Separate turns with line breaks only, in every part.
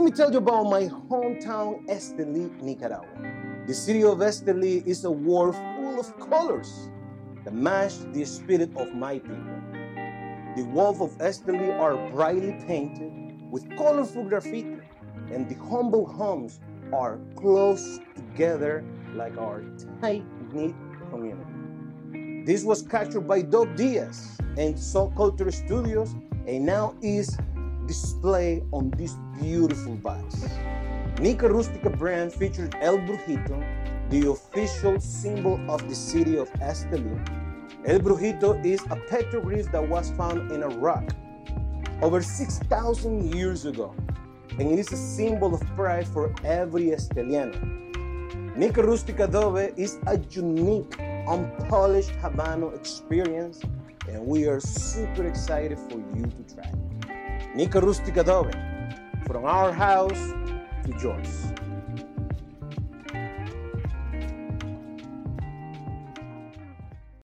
Let me tell you about my hometown, Esteli, Nicaragua. The city of Esteli is a world full of colors that match the spirit of my people. The walls of Esteli are brightly painted with colorful graffiti, and the humble homes are close together like our tight-knit community. This was captured by Doc Diaz and Soul Culture Studios and now is displayed on this beautiful box. Nica Rustica brand features El Brujito, the official symbol of the city of Esteli. El Brujito is a petroglyph that was found in a rock over 6,000 years ago, and it is a symbol of pride for every Esteliano. Nica Rustica Adobe is a unique, unpolished Habano experience, and we are super excited for you to try. Nica Rustica Adobe, from our house to yours.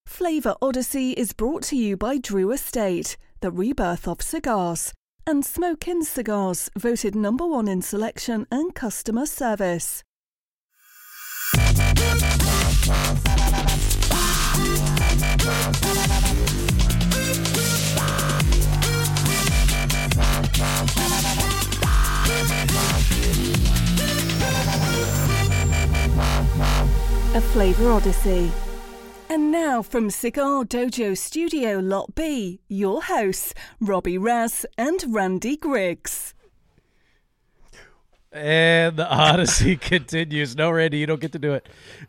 Flavor Odyssey is brought to you by Drew Estate, the rebirth of cigars, and Smoke Inn Cigars, voted number one in selection and customer service. A Flavor Odyssey. And now from Cigar Dojo Studio Lot B, your hosts, Robby Raz and Randy Griggs.
And the Odyssey continues. No, Randy, you don't get to do it.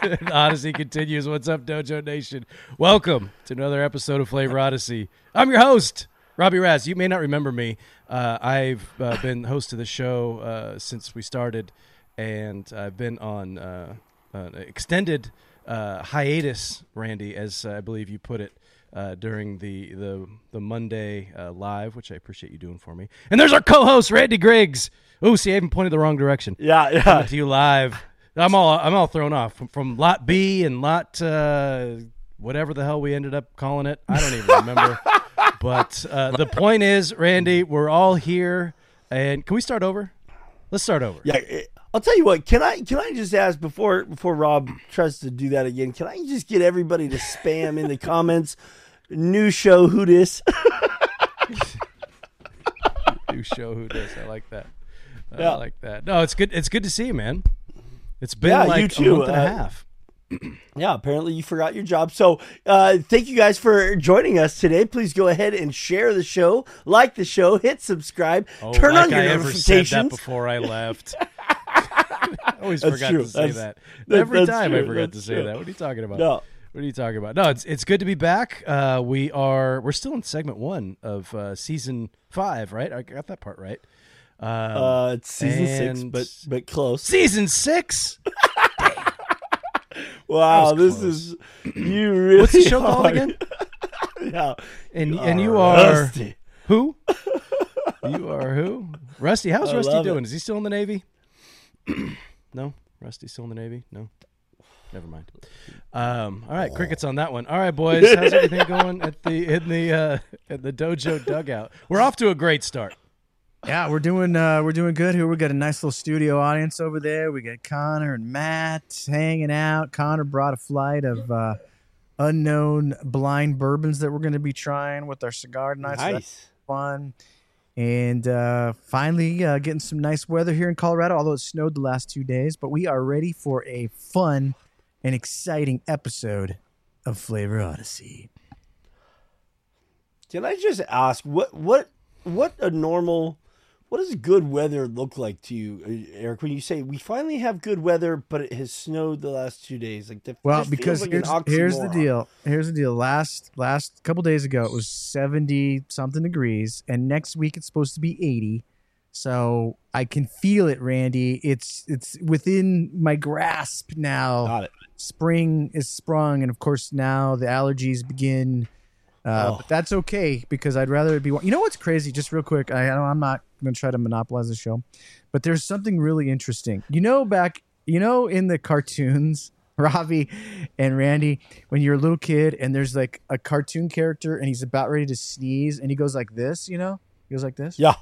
the Odyssey continues. What's up, Dojo Nation? Welcome to another episode of Flavor Odyssey. I'm your host, Robby Raz. You may not remember me. Uh, I've uh, been host of the show uh, since we started, and I've been on uh, an extended uh, hiatus, Randy, as I believe you put it. Uh, during the the the Monday uh, live, which I appreciate you doing for me, and there's our co-host Randy Griggs. Oh, see, I even pointed the wrong direction.
Yeah, yeah.
Coming to you live. I'm all I'm all thrown off from, from lot B and lot uh, whatever the hell we ended up calling it. I don't even remember. but uh, the point is, Randy, we're all here, and can we start over? Let's start over.
Yeah, I'll tell you what. Can I can I just ask before before Rob tries to do that again? Can I just get everybody to spam in the comments? New show, who this?
New show, who does? I like that. I
Yeah.
like that. No, it's good. It's good to see you, man. It's been
Yeah,
like
you too.
a month and a
Uh,
half.
yeah, apparently you forgot your job. So uh, thank you guys for joining us today. Please go ahead and share the show, like the show, hit subscribe,
Oh,
turn
like
on your notifications.
I ever said that
notifications.
before I left. I always
That's
forgot
true.
to say
That's-
that. Every
that's
time I
forgot
forget to say
true.
that. What are you talking about?
No.
What are you talking about? No, it's it's good to be back. Uh, we are we're still in segment one of uh, season five, right? I got that part right. Um,
Uh, it's season six, but but close.
season six.
Wow, this
close.
is you really.
What's the show called again?
yeah,
And and you are
rusty.
who? You are who? Rusty. How's
I
Rusty doing?
it.
Is he still in the Navy? no, Rusty's still in the Navy. No, never mind. Um, all right, crickets on that one. All right, boys, how's everything going at the in the uh, at the dojo dugout? We're off to a great start.
Yeah, we're doing uh we're doing good here. We got a nice little studio audience over there. We got Connor and Matt hanging out. Connor brought a flight of uh unknown blind bourbons that we're going to be trying with our cigar tonight. So that's
Nice.
fun. And uh finally uh getting some nice weather here in Colorado, although it snowed the last 2 days, but we are ready for a fun and exciting episode of Flavor Odyssey.
Can I just ask what what what a normal what does good weather look like to you, uh, Eric? When you say we finally have good weather, but it has snowed the last two days, like
Well, because
like
here's, here's the deal. Here's the deal. Last last couple days ago, it was seventy something degrees, and next week it's supposed to be eighty. So I can feel it, Randy. It's it's within my grasp now.
Got it.
Spring is sprung, and of course now the allergies begin. Uh,
Oh.
But that's okay because I'd rather it be. You know what's crazy? Just real quick, I, I'm not going to try to monopolize the show, but there's something really interesting. You know, back you know in the cartoons, Robby and Randy, when you're a little kid and there's like a cartoon character and he's about ready to sneeze and he goes like this. You know, he goes like this.
Yeah.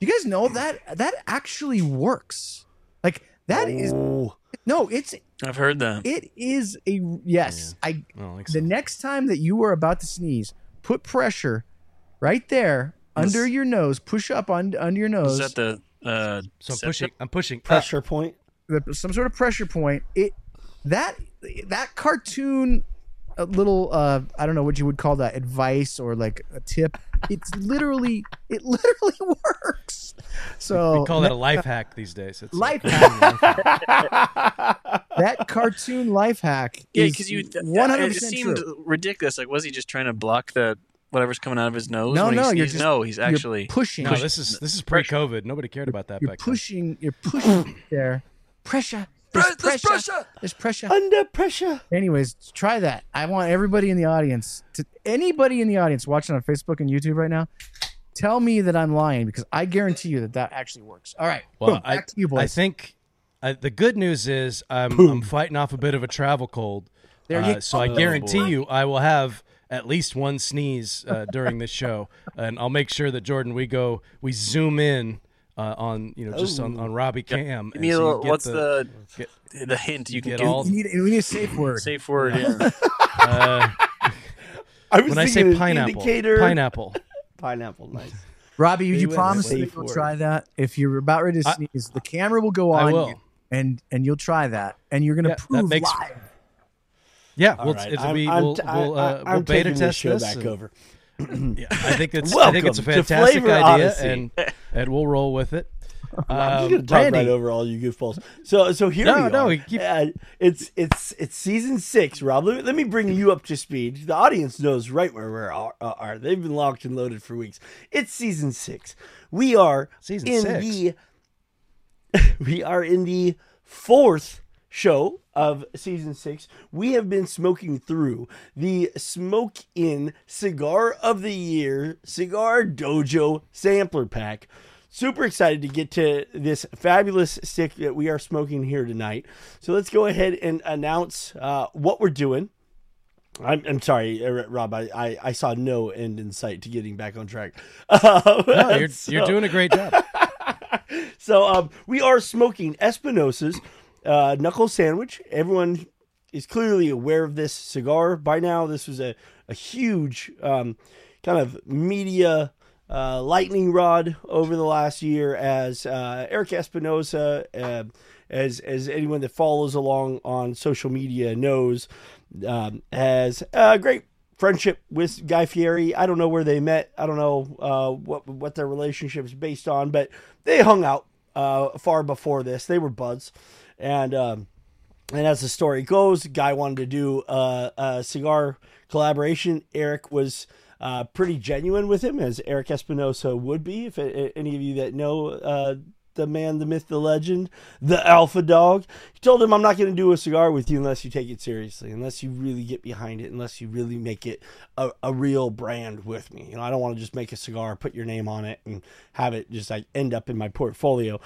You guys know that that actually works. Like that is
Oh,
no, it's
I've heard that.
it is a yes. I
I don't think
the next time that you are about to sneeze, put pressure right there under your nose. Push up on under your nose.
Is that the uh,
So I'm pushing. I'm pushing. up.
pressure point.
the, some sort of pressure point. It that that cartoon a little uh I don't know what you would call that advice or like a tip. It's literally it literally works. So
We call that a life hack these days. It's
life
hack.
that cartoon life hack
Yeah, because you
one hundred
It
percent
seemed
true.
ridiculous. Like, was he just trying to block the whatever's coming out of his nose?
No,
when he
no, you're
sneezed?
just
no. He's
you're
actually
pushing.
No, this is this is pre-COVID. Nobody cared about that
you're
back then.
pushing. You're pushing there. Pressure. There's pressure. There's pressure.
Under pressure.
Anyways, try that. I want everybody in the audience to anybody in the audience watching on Facebook and YouTube right now. Tell me that I'm lying because I guarantee you that that actually works. All right,
Well,
boom,
I,
back to you boys.
I think uh, the good news is I'm, I'm fighting off a bit of a travel cold.
There you
Uh, so I guarantee you I will have at least one sneeze uh, during this show, and I'll make sure that Jordan we go we zoom in uh, on you know just on, on Robby Cam.
Give
and so you
little.
get
What's
the,
the the, hint you can
get
give?
all-
we need we need a safe word.
Safe word. Yeah.
uh,
I was
when I say pineapple?
indicator.
Pineapple.
Pineapple. Nice.
Robbie, you,
They
you promise that you'll try that if you're about ready to
I-
sneeze. the camera will go
I
on,
will.
you, and and you'll try that, and you're gonna
Yeah, that
prove
makes-
live.
Yeah,
All
we'll,
right,
it'll
I'm-
be,
I'm
we'll, uh,
I-
we'll beta test
show
this.
back
and-
over.
Yeah, I think it's I think it's a fantastic idea,
Odyssey.
and and we'll roll with it.
I'm just
Um,
gonna talk
Randy,
right over all you goofballs. So, so here
No,
we
no,
are.
keep-
Uh, it's it's it's season six, Rob. Let me, let me bring you up to speed. The audience knows right where we are. uh, are. They've been locked and loaded for weeks. It's season six. We are
Season
in
six?
the we are in the fourth show of season six. We have been smoking through the Smoke Inn Cigar of the Year Cigar Dojo Sampler Pack. Super excited to get to this fabulous stick that we are smoking here tonight. So let's go ahead and announce uh, what we're doing. I'm, I'm sorry, uh, Rob. I, I, I saw no end in sight to getting back on track. Uh,
no, you're,
so-
you're doing a great job.
so um, we are smoking Espinosa's uh, knuckle sandwich. Everyone is clearly aware of this cigar by now. This was a, a huge um, kind of media uh, lightning rod over the last year as uh, Eric Espinosa, uh, as as anyone that follows along on social media knows, um, has a great friendship with Guy Fieri. I don't know where they met. I don't know uh, what what their relationship is based on, but they hung out uh, far before this. They were buds, and um, and as the story goes, Guy wanted to do uh, a cigar collaboration. Eric was. Uh, pretty genuine with him, as Eric Espinosa would be. If any of you that know uh, the man, the myth, the legend, the alpha dog. He told him, I'm not going to do a cigar with you unless you take it seriously, unless you really get behind it, unless you really make it a, a real brand with me. You know, I don't want to just make a cigar, put your name on it, and have it just like end up in my portfolio.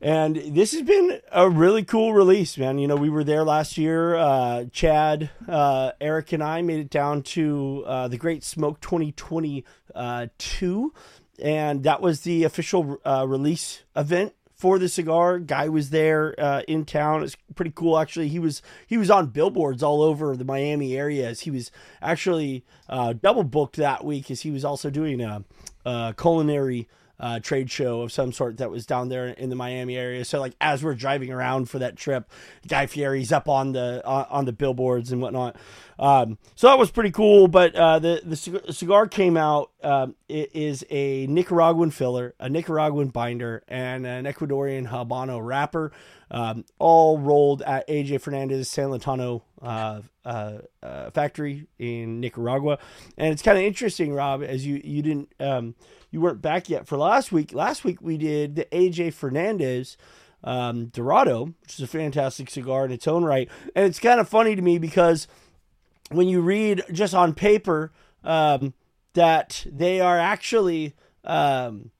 And this has been a really cool release, man. You know, we were there last year. Uh, Chad, uh, Eric, and I made it down to uh, the Great Smoke 2022. And that was the official uh, release event for the cigar. Guy was there uh, in town. It's pretty cool, actually. He was he was on billboards all over the Miami area. As he was actually uh, double booked that week, as he was also doing a, a culinary uh, trade show of some sort that was down there in the Miami area. So like as we're driving around for that trip, Guy Fieri's up on the on, on the billboards and whatnot. Um, so that was pretty cool. But uh, the the cigar came out. Um, it is a Nicaraguan filler, a Nicaraguan binder, and an Ecuadorian Habano wrapper. Um, all rolled at AJ Fernandez San Lotano uh, uh, uh, factory in Nicaragua, and it's kind of interesting, Rob, as you you didn't um, you weren't back yet for last week. Last week we did the AJ Fernandez um, Dorado, which is a fantastic cigar in its own right, and it's kind of funny to me because when you read just on paper um, that they are actually um,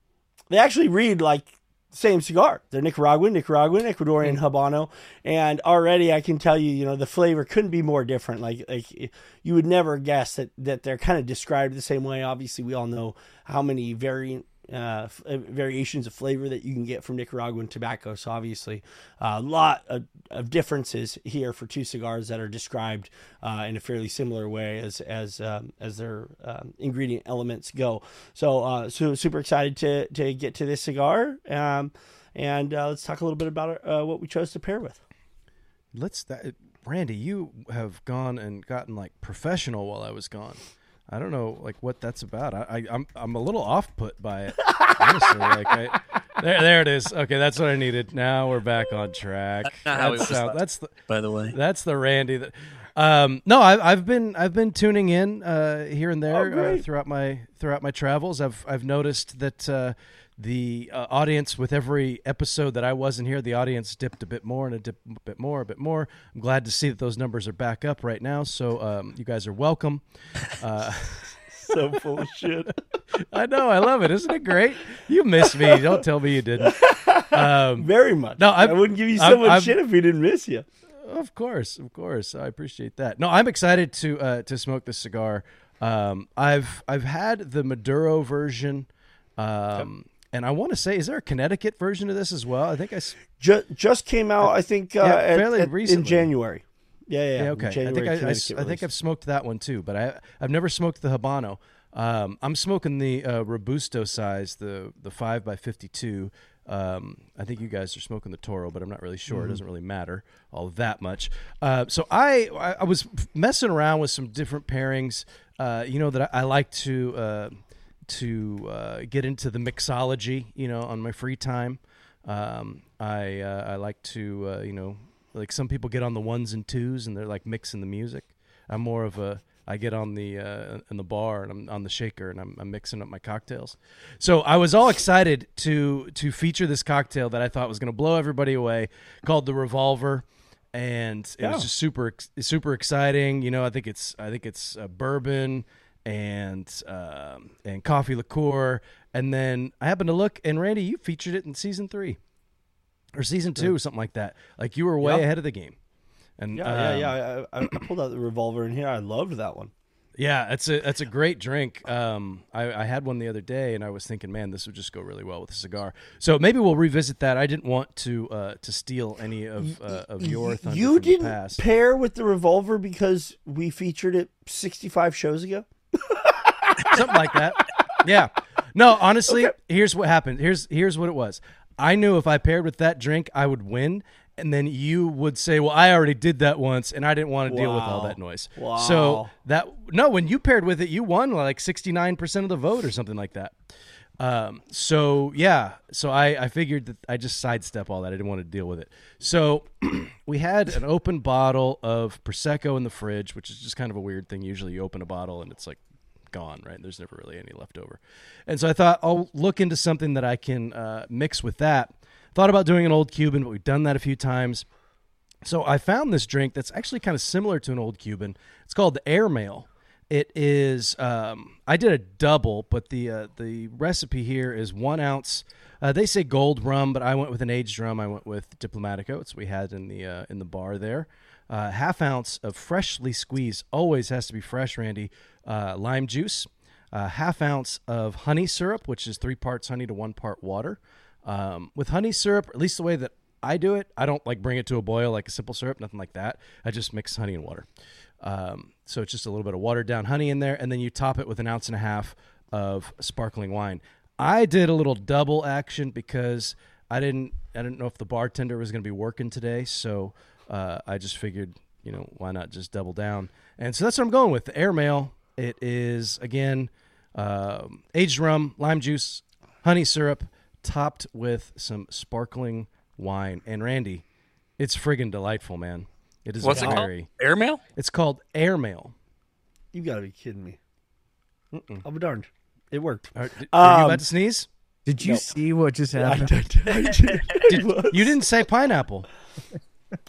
they actually read like same cigar. They're Nicaraguan, Nicaraguan, Ecuadorian hmm. Habano, and already I can tell you, you know, the flavor couldn't be more different. Like, like you would never guess that that they're kind of described the same way. Obviously, we all know how many variant uh, f- uh, variations of flavor that you can get from Nicaraguan tobacco. So obviously, a lot of, of differences here for two cigars that are described uh, in a fairly similar way as as um, as their um, ingredient elements go. So uh, so super excited to to get to this cigar. Um, and let's talk a little bit about what we chose to pair with.
Let's that Randy, you have gone and gotten like professional while I was gone. I don't know like what that's about. I, I I'm I'm a little off put by it. honestly, like I, there there it is. Okay, that's what I needed. Now we're back on track.
That's not how
That's
was
how- that's the
By the way,
that's the Randy that. Um, no, I've I've been I've been tuning in uh, here and there uh, throughout my throughout my travels. I've I've noticed that uh, the uh, audience with every episode that I wasn't here, the audience dipped a bit more and a dip a bit more, a bit more. I'm glad to see that those numbers are back up right now. So um, you guys are welcome. Uh,
So full of shit.
I know, I love it. Isn't it great? You miss me. Don't tell me you didn't. Um,
Very much.
No,
I
I'm-
wouldn't give you so
I'm-
much
I'm-
shit if we didn't miss you.
Of course, of course. I appreciate that. No, I'm excited to uh, to smoke this cigar. Um, I've I've had the Maduro version, um, and I want to say, is there a Connecticut version of this as well? I think I
Just just came out, I think, uh,
Yeah,
at-
fairly
at- in. January. Yeah, yeah,
Yeah, okay. I think I, I, I think. I've smoked that one too, but I I've never smoked the Habano. Um, I'm smoking the uh, Robusto size, the the five by fifty two. Um, I think you guys are smoking the Toro, but I'm not really sure. It doesn't really matter all that much. Uh, so I, I I was messing around with some different pairings. Uh, you know that I, I like to uh, to uh, get into the mixology. You know, on my free time. Um, I uh, I like to uh, you know like some people get on the ones and twos and they're like mixing the music. I'm more of a I get on the uh, in the bar and I'm on the shaker and I'm, I'm mixing up my cocktails. So I was all excited to to feature this cocktail that I thought was going to blow everybody away, called the Revolver, and it was just super super exciting. You know, I think it's I think it's uh, bourbon and um, and coffee liqueur, and then I happened to look and Randy, you featured it in season three or season two, something like that. Like you were way
Yeah.
ahead of the game. And
Yeah,
um,
yeah, yeah. I, I, pulled out the revolver in here. I loved that one.
yeah, it's a that's a great drink. Um, I, I had one the other day, and I was thinking, man, this would just go really well with a cigar. So maybe we'll revisit that. I didn't want to uh, to steal any of uh, of your thunder
you didn't pair with the revolver because we featured it 65 shows ago.
Something like that. Yeah. No, honestly, here's what happened. Here's here's what it was. I knew if I paired with that drink, I would win, and then you would say, "Well, I already did that once, and I didn't want to deal with all that noise."
Wow.
So that no, when you paired with it, you won like sixty nine percent of the vote or something like that. Um, so yeah, so I, I figured that I just sidestep all that. I didn't want to deal with it. So we had an open bottle of prosecco in the fridge, which is just kind of a weird thing. Usually, you open a bottle and it's like gone, right? There's never really any left over. And so I thought I'll look into something that I can uh, mix with that. Thought about doing an old Cuban, but we've done that a few times. So I found this drink that's actually kind of similar to an old Cuban. It's called the Airmail. It is. Um, I did a double, but the uh, the recipe here is one ounce. Uh, they say gold rum, but I went with an aged rum. I went with Diplomatico. It's we had in the uh, in the bar there. Uh, half ounce of freshly squeezed. Always has to be fresh, Randy. Uh, lime juice. Uh, half ounce of honey syrup, which is three parts honey to one part water. Um, with honey syrup, at least the way that I do it, I don't like bring it to a boil like a simple syrup, nothing like that. I just mix honey and water. Um, so it's just a little bit of watered down honey in there, and then you top it with an ounce and a half of sparkling wine. I did a little double action because I didn't I didn't know if the bartender was going to be working today, so uh, I just figured you know why not just double down, and so that's what I'm going with the airmail. It is again um, aged rum, lime juice, honey syrup, topped with some sparkling wine. And Randy, it's friggin' delightful, man. It is
What's it called?
very.
Airmail?
It's called airmail.
You got to be kidding me. I'll be darned. It worked.
Are, d- are you
Um,
about to sneeze?
Did you see what just
I
happened?
did. I did.
Did, you didn't say pineapple.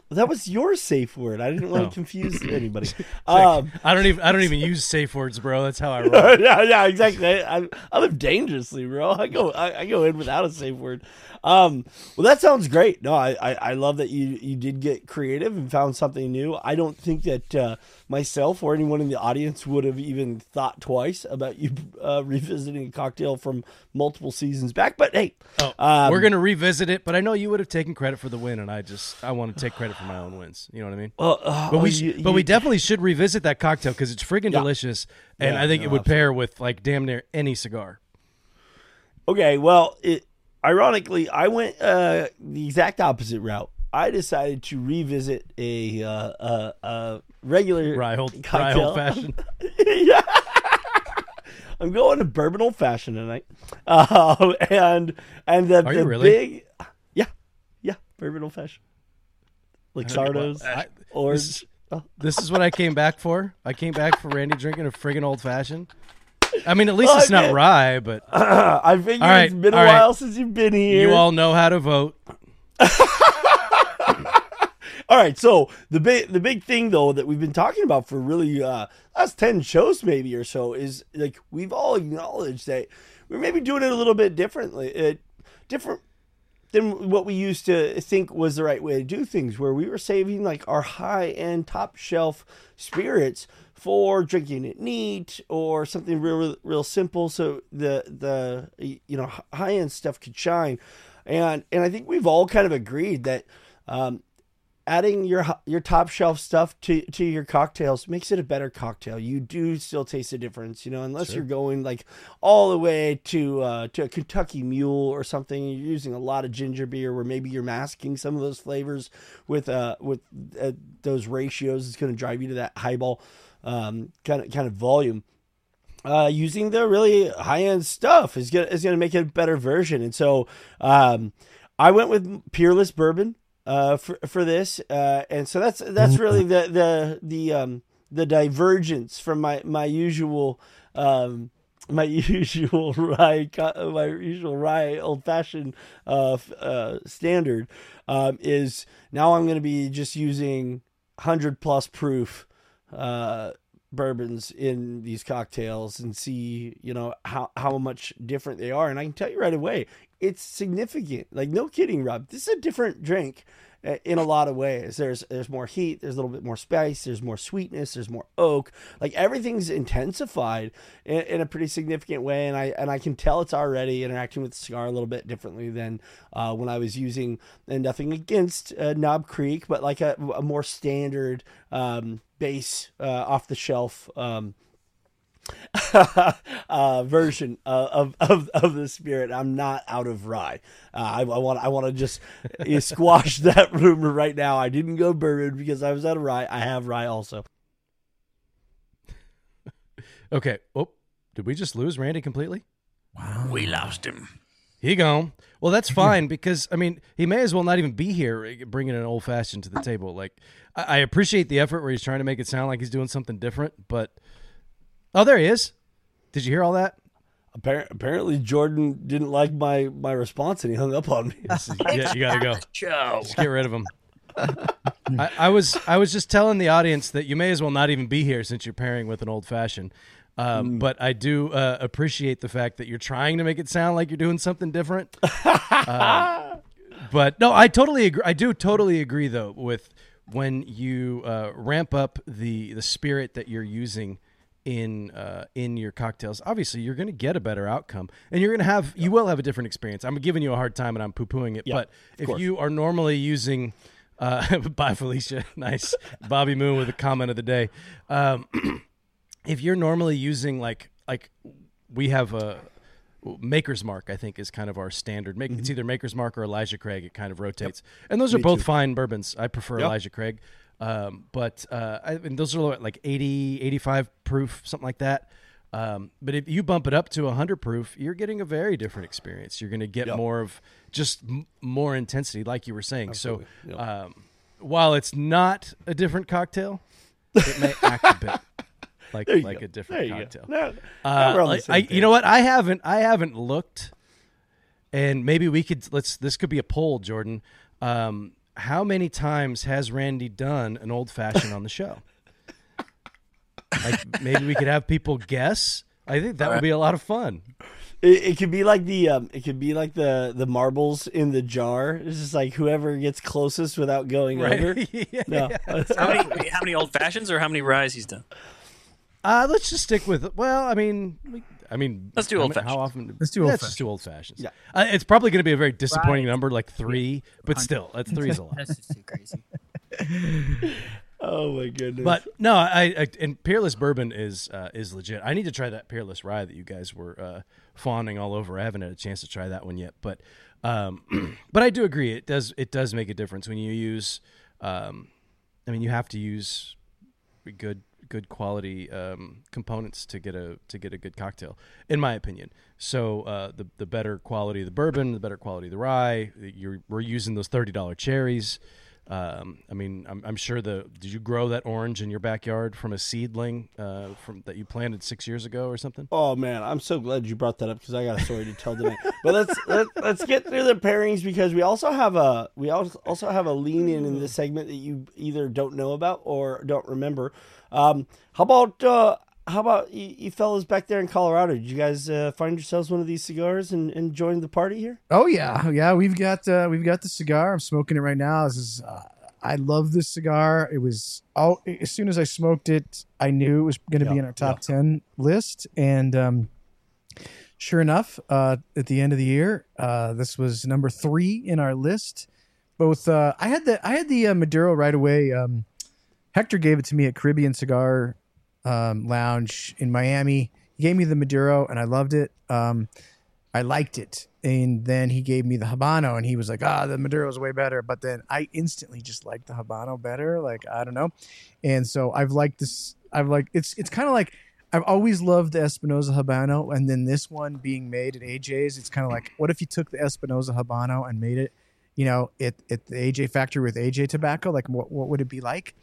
That was your safe word. I didn't want
Oh.
to confuse anybody.
Like,
Um,
I don't even I don't even use safe words, bro. That's how I roll.
yeah, yeah, exactly. I, I, I live dangerously, bro. I go, I, I go in without a safe word. Um, well, that sounds great. No, I, I, I love that you, you did get creative and found something new. I don't think that uh, myself or anyone in the audience would have even thought twice about you uh, revisiting a cocktail from multiple seasons back. But hey,
Oh,
um,
we're gonna revisit it, but I know you would have taken credit for the win, and I just I want to take credit for my own wins. You know what I mean?
well, uh,
But we
oh,
sh-
you-
but we definitely should revisit that cocktail because it's friggin'
Yeah.
delicious, and
Yeah,
I think
no,
it would pair with like damn near any cigar.
Okay, well, it ironically, I went uh, the exact opposite route. I decided to revisit a uh, uh, uh, regular
Rye old, rye old fashioned.
yeah. I'm going to bourbon old fashioned tonight, um, and and the,
Are you
the
really?
big, yeah, yeah, bourbon old fashioned, like Sardos,
I-
orange.
this- This is what I came back for. I came back for Randy drinking a friggin' old fashioned. I mean, at least it's not rye, but
I figured
All right,
it's been a
all right.
while since you've been here.
you all know how to vote.
All right, so the big the big thing though that we've been talking about for really uh last 10 shows maybe or so is like we've all acknowledged that we're maybe doing it a little bit differently uh, different than what we used to think was the right way to do things where we were saving like our high end top shelf spirits for drinking it neat or something real real simple so the the you know high end stuff could shine. And and I think we've all kind of agreed that um adding your your top shelf stuff to to your cocktails makes it a better cocktail. You do still taste a difference, you know, unless you're going like all the way to uh, to a Kentucky Mule or something. You're using a lot of ginger beer, where maybe you're masking some of those flavors with uh with uh, those ratios. It's going to drive you to that highball um, kind of kind of volume uh, using the really high end stuff is gonna is gonna make it a better version. And so um, I went with Peerless Bourbon uh, for for this, uh, and so that's that's really the the the um, the divergence from my my usual. Um, my usual rye, my usual rye old fashioned uh, uh, standard um, is now I'm going to be just using hundred plus proof uh, bourbons in these cocktails and see you know how how much different they are and i can tell you right away it's significant like no kidding rob this is a different drink in a lot of ways. There's there's more heat there's a little bit more spice there's more sweetness there's more oak. Like everything's intensified in, in a pretty significant way and i and i can tell it's already interacting with the cigar a little bit differently than uh, when i was using and nothing against uh, knob creek but like a, a more standard um, base uh, off the shelf um, uh, version uh, of, of of the spirit. I'm not out of rye. Uh, I, I want I want to just uh, squash that rumor right now. I didn't go bourbon because I was out of rye. I have rye also.
Okay. Oh, did we just lose Randy completely? Wow.
We lost him.
He gone. Well, that's fine because I mean he may as well not even be here eh, bringing an old fashioned to the table. Like I, I appreciate the effort where he's trying to make it sound like he's doing something different, but oh, there he is. Did you hear all that?
Appar- Apparently, Jordan didn't like my my response and he hung up on me.
yeah, you gotta go.
Joe.
Just get rid of him. I, I was I was just telling the audience that you may as well not even be here since you're pairing with an old fashioned. Um, But I do uh, appreciate the fact that you're trying to make it sound like you're doing something different. Um, but no, I totally agree. I do totally agree though with when you uh, ramp up the the spirit that you're using in uh, in your cocktails. Obviously, you're going to get a better outcome, and you're going to have you will have a different experience. I'm giving you a hard time, and I'm poo pooing it. but if
course.
you are normally using uh, bye Felicia, nice Bobby Moon with a comment of the day. Um, if you're normally using like like we have a Maker's Mark, I think is kind of our standard. Make it's either Maker's Mark or Elijah Craig. It kind of rotates, and those are both fine bourbons. I prefer Elijah Craig, um, but uh, I mean, those are like 80, 85 proof, something like that. Um, but if you bump it up to 100 proof, you're getting a very different experience. You're going to get more of just m- more intensity, like you were saying. So, um, while it's not a different cocktail, it may act a bit like like
go.
a different cocktail.
Now-
Uh,
now we're on the
like, I, you know what? I haven't. I haven't looked, and maybe we could. Let's. This could be a poll, Jordan. Um, how many times has Randy done an old fashioned on the show? Like maybe we could have people guess. I think that would be a lot of fun.
It, it could be like the um, it could be like the the marbles in the jar. It's just like whoever gets closest without going over.
yeah.
No,
How many how many old fashions or how many ryes he's done?
Uh, let's just stick with. Well, I mean, we- I mean,
Let's do old
ma- How often?
Let's do
yeah,
old
Let's just do old fashions.
Yeah.
Uh, it's probably going to be a very disappointing
Right.
number, like three. But still, that's three is a lot.
That's just too crazy.
oh my goodness.
But no, I, I and Peerless Bourbon is uh, is legit. I need to try that Peerless Rye that you guys were uh, fawning all over. I haven't had a chance to try that one yet, but um, but I do agree it does it does make a difference when you use. Um, I mean, you have to use good good quality um, components to get a to get a good cocktail, in my opinion. So uh, the the better quality of the bourbon, the better quality of the rye. You're, we're using those thirty dollar cherries. Um, I mean, I'm, I'm sure the did you grow that orange in your backyard from a seedling uh, from that you planted six years ago or something?
Oh man, I'm so glad you brought that up because I got a story to tell tonight. but let's let, let's get through the pairings because we also have a we al- also have a lean in in this segment that you either don't know about or don't remember. Um, how about uh, how about you, you fellas back there in Colorado? Did you guys uh, find yourselves one of these cigars and, and join the party here?
Oh yeah, yeah. We've got uh, we've got the cigar. I'm smoking it right now. This is uh, I love this cigar. It was all as soon as I smoked it, I knew it was going to be in our top ten list, and um, sure enough, uh, at the end of the year, uh, this was number three in our list. Both uh, I had the I had the uh, Maduro right away. Um, Hector gave it to me at Caribbean Cigar um, Lounge in Miami. He gave me the Maduro, and I loved it. Um, I liked it. And then he gave me the Habano and he was like, ah, the Maduro is way better. But then I instantly just liked the Habano better. Like, I don't know. And so I've liked this. I've like, it's, it's kind of like, I've always loved the Espinosa Habano. And then this one being made at AJ's, it's kind of like, what if you took the Espinosa Habano and made it, you know, at, at the AJ factory with AJ tobacco? Like, what, what would it be like?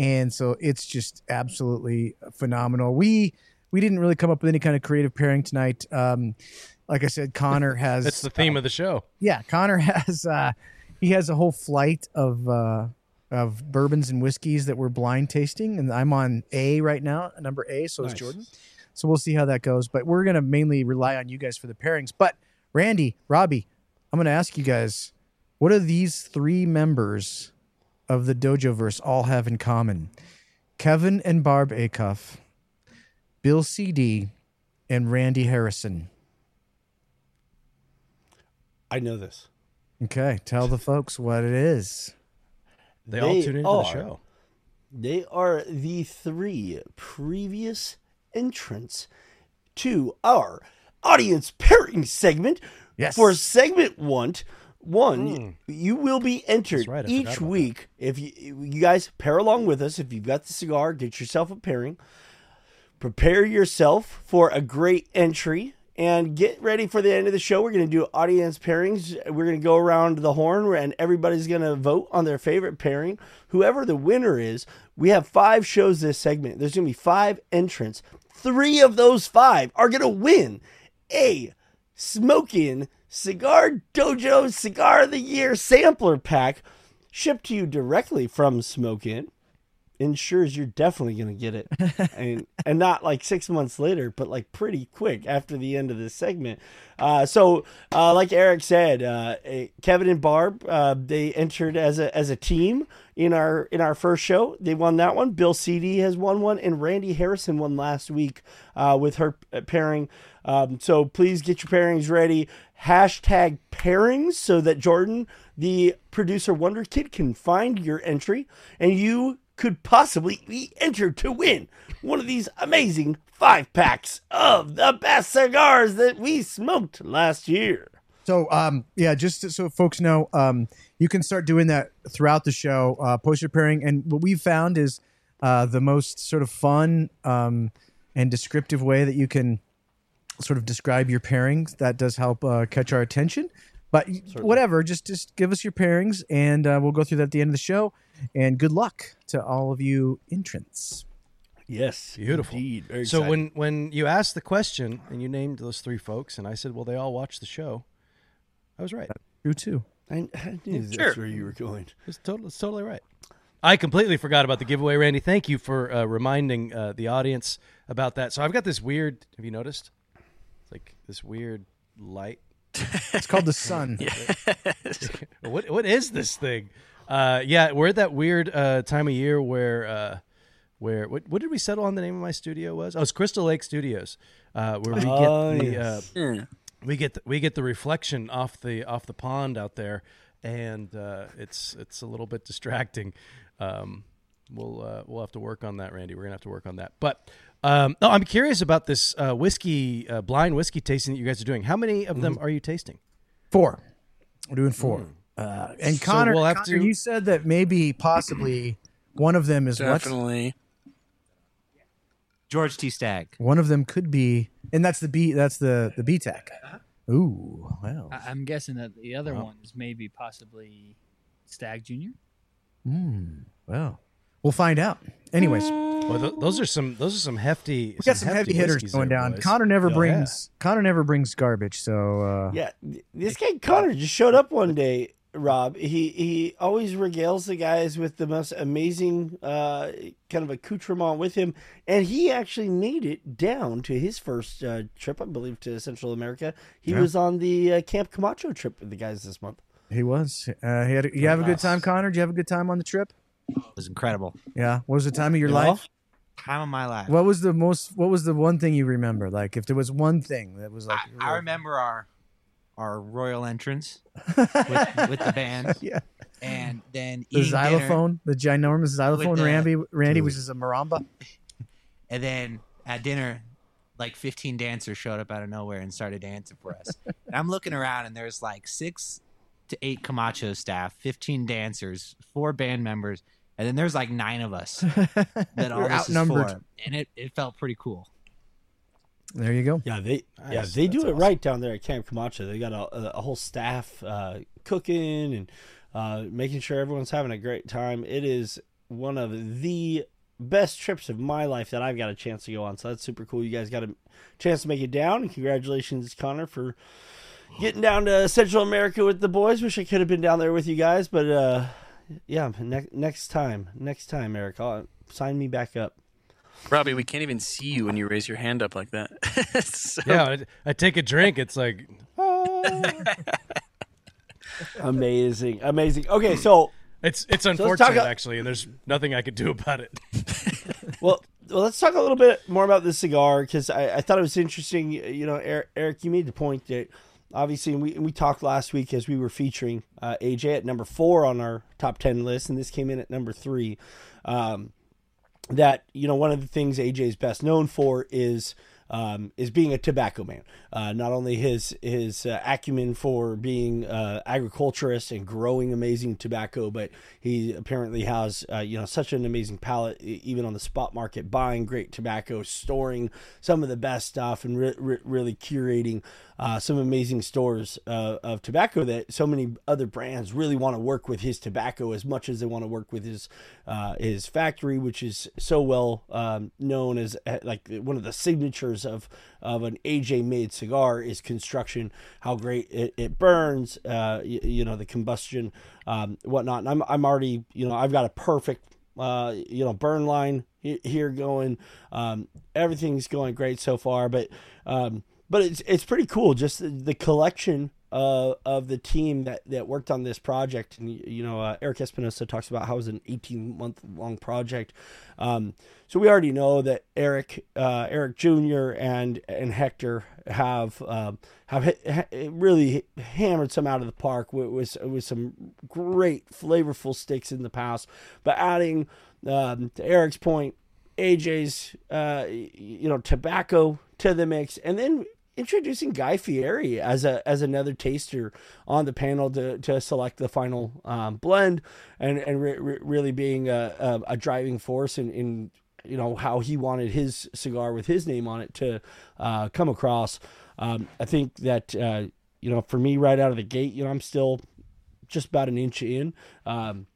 And so it's just absolutely phenomenal. We, we didn't really come up with any kind of creative pairing tonight. Um, like I said, Connor has
That's the theme of the show.
yeah, Connor has uh he has a whole flight of uh of bourbons and whiskeys that we're blind tasting and I'm on A right now, number A, so is Jordan. So we'll see how that goes, but we're going to mainly rely on you guys for the pairings. But Randy, Robby, I'm going to ask you guys, what are these three members of the Dojo verse all have in common? Kevin and Barb Acuff, Bill CD, and Randy Harrison.
I know this.
Okay, tell the folks what it is.
They, all tune into
are.
the show.
They are the three previous entrants to our audience pairing segment.
Yes.
For segment one, one you will be entered
right,
each week. If you you guys pair along with us, if you've got the cigar, get yourself a pairing. Prepare yourself for a great entry and get ready for the end of the show. We're going to do audience pairings. We're going to go around the horn and everybody's going to vote on their favorite pairing. Whoever the winner is, we have five shows this segment. There's going to be five entrants. Three of those five are going to win a smoking cigar dojo cigar of the year sampler pack shipped to you directly from Smoke smoking ensures you're definitely going to get it. And and not like six months later but like pretty quick after the end of this segment. Uh, so uh, like eric said uh, eh, kevin and barb uh, they entered as a as a team in our in our first show. They won that one. Bill cd has won one and randy harrison won last week uh, with her pairing um, so please get your pairings ready hashtag pairings so that jordan the producer wonder kid can find your entry and you could possibly be entered to win one of these amazing five packs of the best cigars that we smoked last year.
So, um, yeah, just so folks know, um, you can start doing that throughout the show. Uh, post your pairing, and what we've found is uh, the most sort of fun um, and descriptive way that you can sort of describe your pairings. That does help uh, catch our attention. But whatever, just just give us your pairings, and uh, we'll go through that at the end of the show. And good luck to all of you entrants.
Yes,
Beautiful.
Indeed. Very
So when when you asked the question and you named those three folks, and I said, well, they all watch the show, I was right.
You too.
I, I knew that's
Sure.
where you were going.
It's totally, it's totally right. I completely forgot about the giveaway, Randy. Thank you for uh, reminding uh, the audience about that. So I've got this weird. Have you noticed? It's like this weird light.
It's called the sun.
What what is this thing? Uh, yeah, we're at that weird uh, time of year where uh, where what, what did we settle on? The name of my studio was oh, it's Crystal Lake Studios, uh, where we get
Oh,
the
yes.
uh,
Yeah.
we get the, we get the reflection off the off the pond out there, and uh, it's it's a little bit distracting. Um, we'll uh, we'll have to work on that, Randy. We're gonna have to work on that. But um, no, I'm curious about this uh, whiskey uh, blind whiskey tasting that you guys are doing. How many of them are you tasting?
Four. We're doing four. Uh, and
So
Connor,
we'll have
Connor,
to-
you said that maybe, possibly, one of them is what?
Definitely.
George T. Stagg.
One of them could be, and that's the B. That's the the BTAC. Ooh, well.
I- I'm guessing that the other one is maybe possibly Stagg Junior.
Hmm. Well, we'll find out. Anyways,
Well, th- those are some those are some hefty.
We got some heavy hitters going down.
boys.
Connor never
Yeah.
brings Connor never brings garbage. So uh,
Yeah, this guy Connor just showed up one day. Rob, he he always regales the guys with the most amazing uh, kind of accoutrement with him, and he actually made it down to his first uh, trip, I believe, to Central America. He
Yeah.
was on the uh, Camp Camacho trip with the guys this month.
he was. Uh, he had. A, you have a good time, Connor? Did you have a good time on the trip?
It was incredible.
Yeah. What was the time of your life?
Time of my life.
What was the most? What was the one thing you remember? Like, if there was one thing that was like,
I, I remember our our royal entrance with, with the band,
yeah,
and then
the
eating dinner,
xylophone, the ginormous xylophone.
the-
Randy, Randy, which is a marimba.
and then at dinner, like 15 dancers showed up out of nowhere and started dancing for us. and I'm looking around, and there's like six to eight Camacho staff, 15 dancers, four band members, and then there's like nine of us that all
You're
is
outnumbered.
for, and it, it felt pretty cool.
There you go.
Yeah, they yeah
Nice.
they do
That's
it right down there at Camp Camacho. They got a, a, a whole staff uh, cooking and uh, making sure everyone's having a great time. It is one of the best trips of my life that I've got a chance to go on. So that's super cool. You guys got a chance to make it down, and congratulations, Connor, for getting down to Central America with the boys. Wish I could have been down there with you guys, but uh, yeah, ne- next time, next time, Eric, I'll, uh, sign me back up.
Robby, we can't even see you when you raise your hand up like that. So-
Yeah, I, I take a drink. It's like ah.
Amazing, amazing. Okay, so
it's it's unfortunate
talk a-
actually, and there's nothing I could do about it.
well, well, let's talk a little bit more about this cigar because I, I thought it was interesting. You know, Eric, Eric, you made the point that obviously and we we talked last week as we were featuring uh, AJ at number four on our top ten list, and this came in at number three. Um, that you know one of the things AJ is best known for is um, is being a tobacco man. Uh, not only his his uh, acumen for being uh, agriculturist and growing amazing tobacco, but he apparently has uh, you know such an amazing palate, even on the spot market, buying great tobacco, storing some of the best stuff, and re- re- really curating uh, some amazing stores uh, of tobacco that so many other brands really want to work with his tobacco as much as they want to work with his uh, his factory, which is so well um, known as uh, like one of the signatures of of an AJ made cigar is construction, how great it, it burns, uh, you, you know the combustion, um, whatnot. And I'm I'm already you know I've got a perfect uh, you know burn line here going. Um, everything's going great so far, but um, but it's it's pretty cool just the, the collection uh, of the team that, that worked on this project and you know uh, Eric Espinosa talks about how it was an 18 month long project um, so we already know that Eric uh, Eric Jr. and and Hector have um, have hit, ha- really hammered some out of the park with, with with some great flavorful sticks in the past but adding um, to Eric's point AJ's uh, you know tobacco to the mix, and then introducing Guy Fieri as a as another taster on the panel to, to select the final um, blend, and and re- re- really being a, a, a driving force in, in you know how he wanted his cigar with his name on it to uh, come across. Um, I think that uh, you know for me right out of the gate, you know I'm still just about an inch in. Um,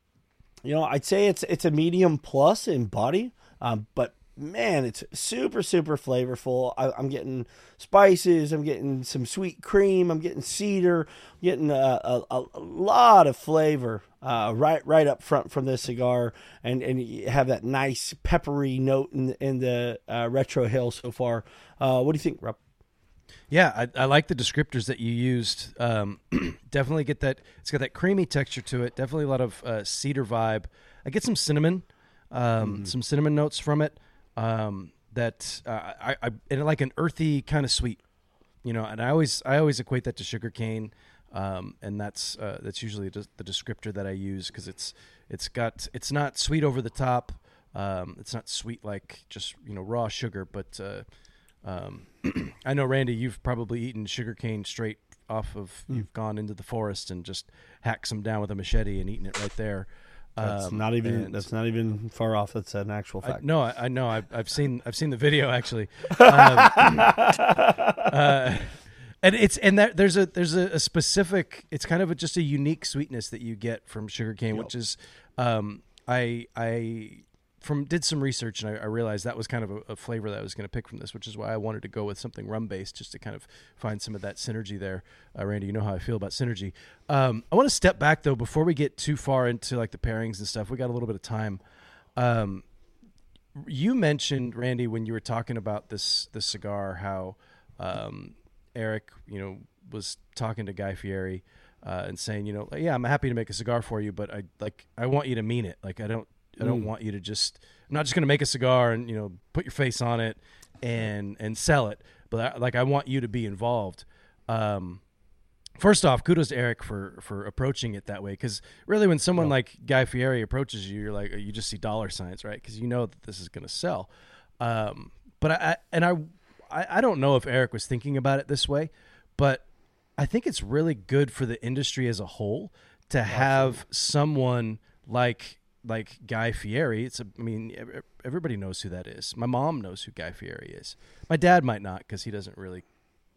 you know, I'd say it's it's a medium plus in body, um, but man, it's super super flavorful. I, I'm getting spices. I'm getting some sweet cream. I'm getting cedar. I'm getting a, a, a lot of flavor uh, right right up front from this cigar, and and you have that nice peppery note in in the uh, retrohale so far. Uh, what do you think, Rob?
Yeah, I, I like the descriptors that you used. Um, definitely get that. It's got that creamy texture to it. Definitely a lot of uh, cedar vibe. I get some cinnamon, um, some cinnamon notes from it. Um, that uh, I, I and like an earthy kind of sweet, you know. And I always I always equate that to sugar cane, um, and that's uh, that's usually the the descriptor that I use because it's it's got it's not sweet over the top. Um, it's not sweet like just you know raw sugar, but uh, um, I know Randy, you've probably eaten sugar cane straight off of. You've gone into the forest and just hacked some down with a machete and eaten it right there.
That's
Um,
not even that's not even far off. That's an actual
I,
fact.
no, I, I know. I've, I've seen I've seen the video actually, um, uh, and it's and that there's a there's a, a specific. It's kind of a, just a unique sweetness that you get from sugarcane, which is um, I I from did some research and I, I realized that was kind of a, a flavor that I was going to pick from this, which is why I wanted to go with something rum based just to kind of find some of that synergy there. Uh, Randy, you know how I feel about synergy. Um, I want to step back though before we get too far into like the pairings and stuff. We got a little bit of time. Um, you mentioned Randy when you were talking about this this cigar how um, Eric you know was talking to Guy Fieri uh, and saying you know yeah I'm happy to make a cigar for you but I like I want you to mean it like I don't I don't want you to just I'm not just going to make a cigar and you know put your face on it and and sell it but I, like I want you to be involved um, First off, kudos to Eric for for approaching it that way. Because really, when someone like Guy Fieri approaches you, you're like you just see dollar signs, right? Because you know that this is going to sell. Um, but I, I and I, I I don't know if Eric was thinking about it this way, but I think it's really good for the industry as a whole to have someone like like Guy Fieri. It's a, I mean, everybody knows who that is. My mom knows who Guy Fieri is. My dad might not because he doesn't really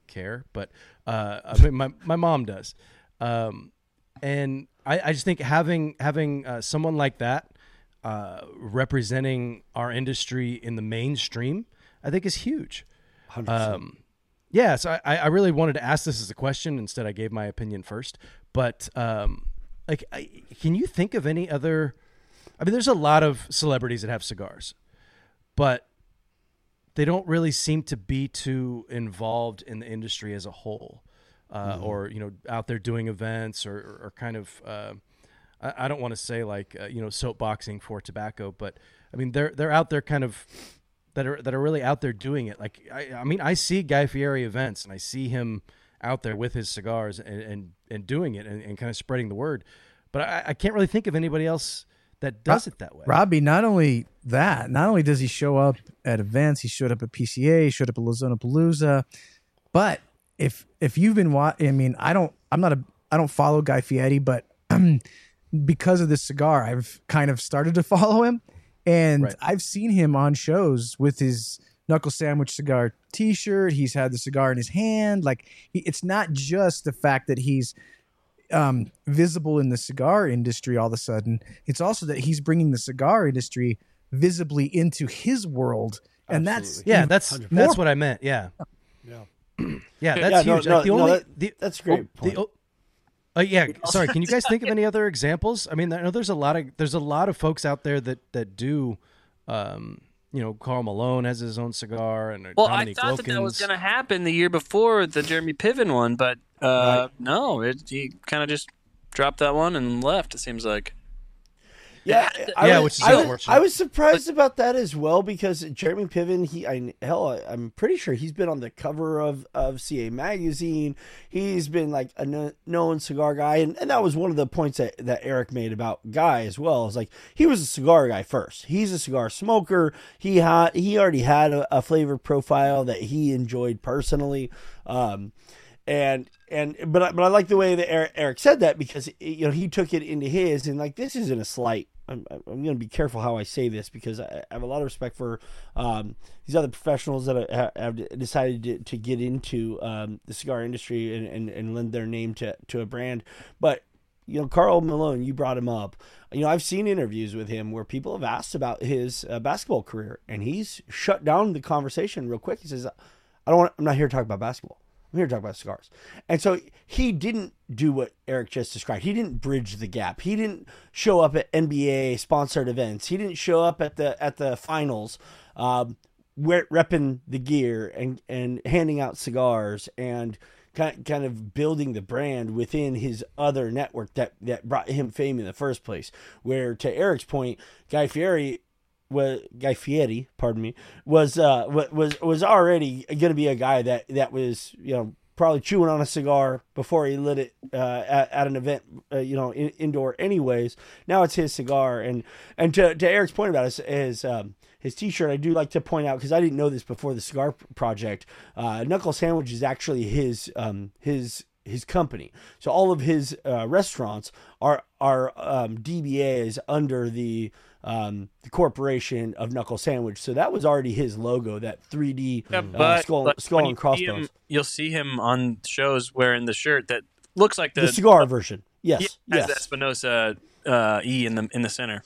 care, but uh, I mean, my my mom does, um, and I, I just think having having uh, someone like that uh, representing our industry in the mainstream, I think is huge.
100%.
Um, yeah, so I, I really wanted to ask this as a question. Instead, I gave my opinion first. But um, like, I, can you think of any other? I mean, there's a lot of celebrities that have cigars, but they don't really seem to be too involved in the industry as a whole, uh, or you know, out there doing events or, or, or kind of. Uh, I, I don't want to say like uh, you know soapboxing for tobacco, but I mean they're they're out there kind of that are that are really out there doing it. Like I, I mean, I see Guy Fieri events and I see him out there with his cigars and and, and doing it and, and kind of spreading the word. But I, I can't really think of anybody else that does it that way.
Robby, not only that, not only does he show up at events, he showed up at PCA, he showed up at Lozona Palooza, but if if you've been watching, I mean, I don't, I'm not a, I don't follow Guy Fieri, but because of this cigar, I've kind of started to follow him, and
Right.
I've seen him on shows with his knuckle sandwich cigar T-shirt. He's had the cigar in his hand. Like he, it's not just the fact that he's um, visible in the cigar industry all of a sudden. It's also that he's bringing the cigar industry visibly into his world, and that's
yeah,
even
that's
more-
that's what I meant. Yeah,
Yeah.
yeah, that's
Yeah, no,
huge.
no,
like the
no,
only
that-
the,
that's a great
oh,
point.
The, oh, uh, yeah, sorry. Can you guys think of any other examples? I mean, I know there's a lot of there's a lot of folks out there that that do. Um, you know, Karl Malone has his own cigar, and uh,
Well,
Dominique
I thought that that was going to happen the year before the Jeremy Piven one, but uh, no, it, he kind of just dropped that one and left. It seems like.
Yeah, I
Yeah,
was,
which is
I was. I was surprised about that as well because Jeremy Piven, he, I, hell, I- I'm pretty sure he's been on the cover of, of CA magazine. He's been like a kn- known cigar guy, and, and that was one of the points that, that Eric made about Guy as well. Is like he was a cigar guy first. He's a cigar smoker. He had he already had a, a flavor profile that he enjoyed personally. Um, and and but I, but I like the way that Eric, Eric said that because you know he took it into his and like this isn't a slight. I'm I'm going to be careful how I say this because I, I have a lot of respect for um, these other professionals that have, have decided to, to get into um, the cigar industry and, and, and lend their name to to a brand. But you know, Karl Malone, you brought him up. You know, I've seen interviews with him where people have asked about his uh, basketball career, and he's shut down the conversation real quick. He says, "I don't want. I'm not here to talk about basketball. I'm here to talk about cigars." And so he didn't do what Eric just described. He didn't bridge the gap. He didn't show up at NBA sponsored events. He didn't show up at the at the finals. Um, wear, repping the gear and and handing out cigars and kind kind of building the brand within his other network that that brought him fame in the first place. Where to Eric's point, Guy Fieri was Guy Fieri, pardon me, was uh wa- was was already going to be a guy that that was you know probably chewing on a cigar before he lit it uh, at, at an event, uh, you know, in, indoor. Anyways, now it's his cigar, and and to, to Eric's point about his his, um, his T-shirt, I do like to point out because I didn't know this before the cigar project. Uh, Knuckle Sandwich is actually his um, his his company. So all of his uh, restaurants are are um, DBAs under the um, the corporation of Knuckle Sandwich. So that was already his logo, that 3D
Yeah,
uh, skull,
but
skull
when
and
you see
crossbones.
him, you'll see him on shows wearing the shirt that looks like the,
the cigar version. Yes,
Yeah, has
yes.
the Espinosa uh, E in the in the center.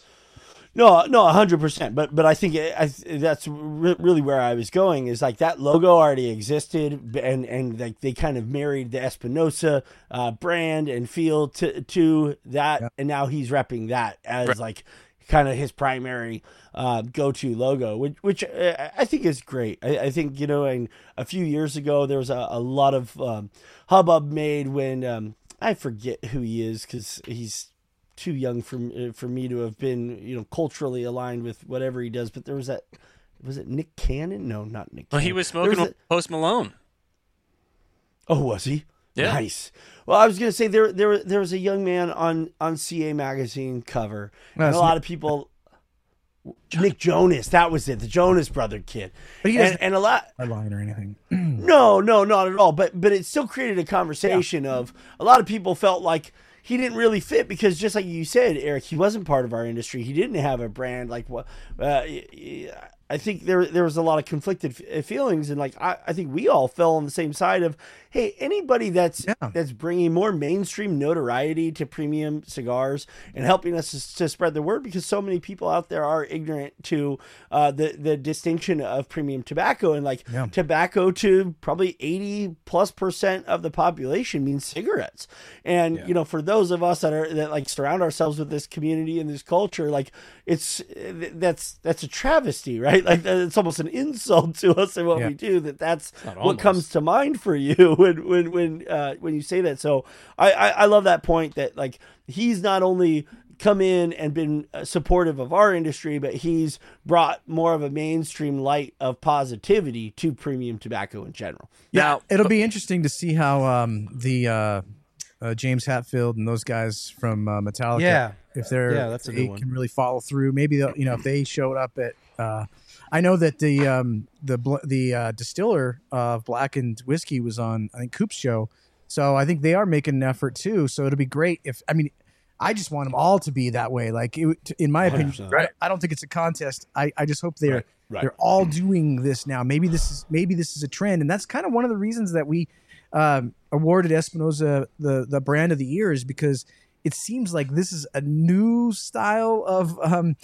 No, no, hundred percent. But but I think it, I, that's re- really where I was going. Is like that logo already existed, and and like they kind of married the Espinosa uh, brand and feel to to that, and now he's repping that as
Right.
like kind of his primary uh, go to logo, which which uh, I think is great. I, I think you know, and a few years ago there was a, a lot of um, hubbub made when um, I forget who he is because he's too young for uh, for me to have been you know culturally aligned with whatever he does. But there was that was it Nick Cannon? No, not Nick.
Well,
Cannon.
he was smoking
a-
Post Malone.
oh, was he?
Yeah.
Nice. Well, I was gonna say there there there was a young man on on CA magazine cover, and a lot of people. Nick Jonas, that was it, the Jonas brother kid,
But he
and, and a lot.
line or anything.
No, no, not at all. But but it still created a conversation of a lot of people felt like he didn't really fit because just like you said, Eric, he wasn't part of our industry. He didn't have a brand like what. Uh, I think there there was a lot of conflicted f- feelings, and like I, I think we all fell on the same side of hey anybody that's
Yeah.
that's bringing more mainstream notoriety to premium cigars and helping us to, to spread the word because so many people out there are ignorant to uh, the the distinction of premium tobacco and like
Yeah.
tobacco to probably 80 plus percent of the population means cigarettes and you know for those of us that are that like surround ourselves with this community and this culture like it's that's that's a travesty right like it's almost an insult to us and what
Yeah.
we do that that's what comes to mind for you when when when uh when you say that so I, I i love that point that like he's not only come in and been uh, supportive of our industry but he's brought more of a mainstream light of positivity to premium tobacco in general
Now,
It'll be interesting to see how um, the uh, uh, James Hetfield and those guys from uh, Metallica,
Yeah.
if they're
Yeah, that's a
if
good
they
one.
can really follow through. Maybe they'll, you know if they showed up at. I know that the um, the the uh, distiller of blackened whiskey was on I think Coop's show, so I think they are making an effort too. So it'll be great if I mean. I just want them all to be that way. Like, it, in my opinion,
100%.
I- I don't think it's a contest. I, I just hope they're
Right, right.
they're all doing this now. Maybe this is maybe this is a trend, and that's kind of one of the reasons that we um, awarded Espinosa the the brand of the year is because it seems like this is a new style of um,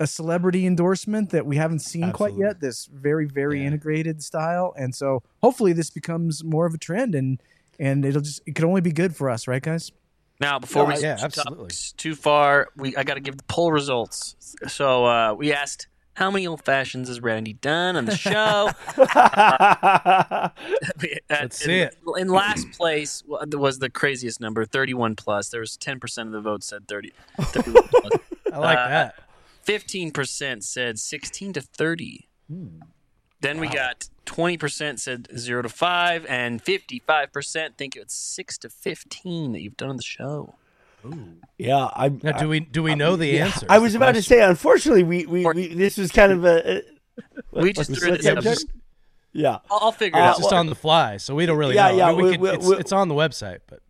a celebrity endorsement that we haven't seen quite yet. This very very integrated style, and so hopefully this becomes more of a trend, and and it'll just it could only be good for us, right, guys?
Now, before
No,
we
yeah, absolutely.
too far, we I got to give the poll results. So uh, we asked how many old fashions has Randy done on the show. We- uh,
Let's
in,
see it.
In last place was the craziest number, thirty-one plus. There was ten percent of the vote said 30, 31 plus.
I like
Uh,
that.
Fifteen percent said sixteen to thirty. Then we got twenty percent said zero to five, and fifty-five percent think it's six to fifteen that you've done on the show.
yeah i
Now, do we do we know the
yeah,
answer?
i was about to say unfortunately we, we, we this was kind of a, a
We just threw
that,
this up.
Jack? yeah
I'll, I'll figure it
Uh,
out.
It's just on the fly, so we don't really
Yeah,
know.
yeah,
I mean, we
we-
could,
we-
it's,
we-
it's on the website, but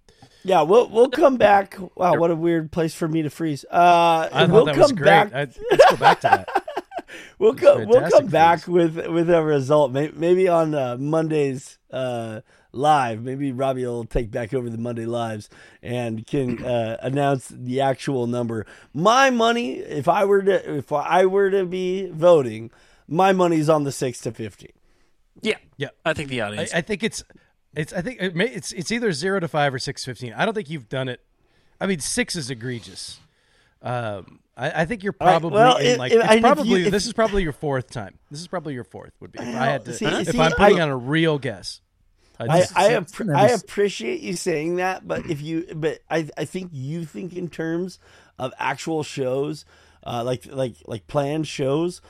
Yeah, we'll we'll come back. Wow, what a weird place for me to freeze. Uh,
I thought
we'll
that
come
was great.
back.
I, let's go back to that.
we'll come. We'll come back
freeze.
with with a result. Maybe, maybe on uh, Monday's uh, live. Maybe Robby will take back over the Monday lives and can uh, announce the actual number. My money, if I were to, if I were to be voting, my money's on the six to fifteen.
Yeah,
Yeah.
I think the
I,
audience.
I think it's it's I think it may, it's it's either zero to five or six fifteen. I don't think you've done it. I mean, six is egregious. Um, I, I think you're
right,
probably
well,
in like
if-
it's
and if
probably
you- if-
this is probably your fourth time. This is probably your fourth would be if I had to
see-
if
see,
I'm putting
I-
on a real guess. I'd
I
just-
I, appre-
never
appreciate you saying that, but if you but I I think you think in terms of actual shows, uh, like like like planned shows.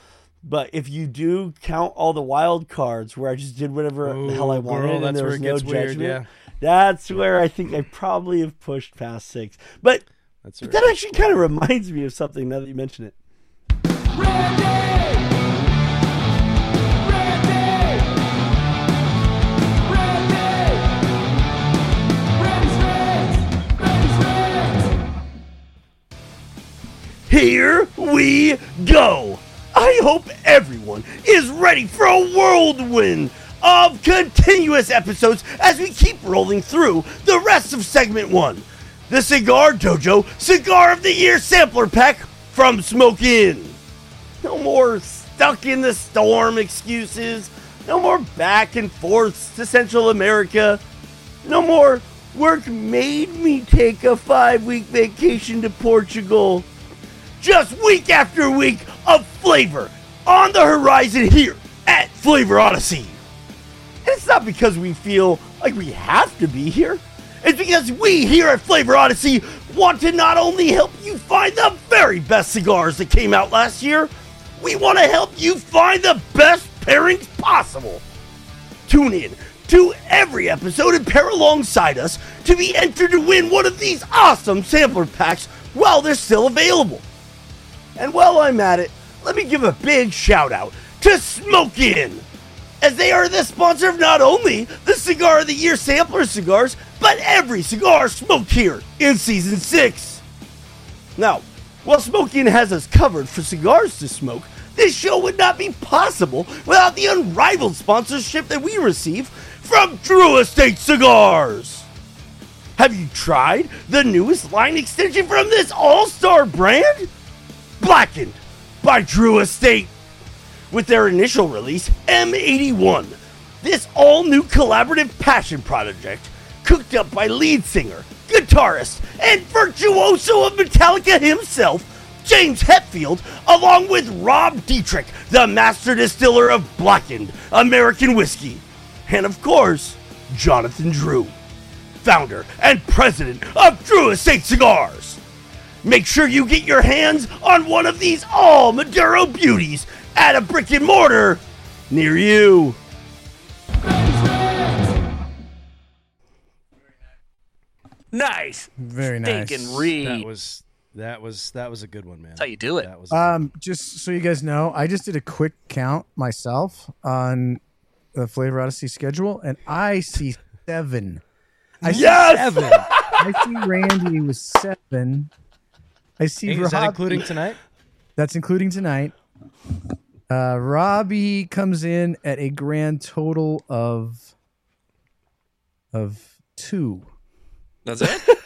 But if you do count all the wild cards where I just did whatever the hell I wanted
girl,
and
that's
there
where
was no
gets weird,
judgment,
yeah.
that's where I think I probably have pushed past six. But
That's
but
right.
that actually kind of reminds me of something now that you mention it. Here we go. I hope everyone is ready for a whirlwind of continuous episodes as we keep rolling through the rest of segment one. The Cigar Dojo Cigar of the Year Sampler Pack from Smoke Inn. No more stuck in the storm excuses. No more back and forths to Central America. No more work made me take a five week vacation to Portugal. Just week after week of flavor on the horizon here at Flavor Odyssey. And it's not because we feel like we have to be here. It's because we here at Flavor Odyssey want to not only help you find the very best cigars that came out last year, we want to help you find the best pairings possible. Tune in to every episode and pair alongside us to be entered to win one of these awesome sampler packs while they're still available. And while I'm at it, let me give a big shout out to Smoke Inn, as they are the sponsor of not only the Cigar of the Year sampler cigars, but every cigar smoked here in season six. Now, while Smoke Inn has us covered for cigars to smoke, this show would not be possible without the unrivaled sponsorship that we receive from Drew Estate Cigars. Have you tried the newest line extension from this all star brand? Blackened by Drew Estate. With their initial release, M81, this all new collaborative passion project, cooked up by lead singer, guitarist, and virtuoso of Metallica himself, James Hetfield, along with Rob Dietrich, the master distiller of blackened American whiskey, and of course, Jonathan Drew, founder and president of Drew Estate Cigars. Make sure you get your hands on one of these all Maduro beauties at a brick and mortar near you.
nice.
Very nice.
Stinking read.
that was that was that was a good one, man.
That's how you do it.
That was
Um, just so you guys know, I just did a quick count myself on the Flavor Odyssey schedule, and I see seven. I see
seven.
I see Randy with seven. I see
Is that including tonight?
That's including tonight. Uh, Robby comes in at a grand total of of two.
That's it.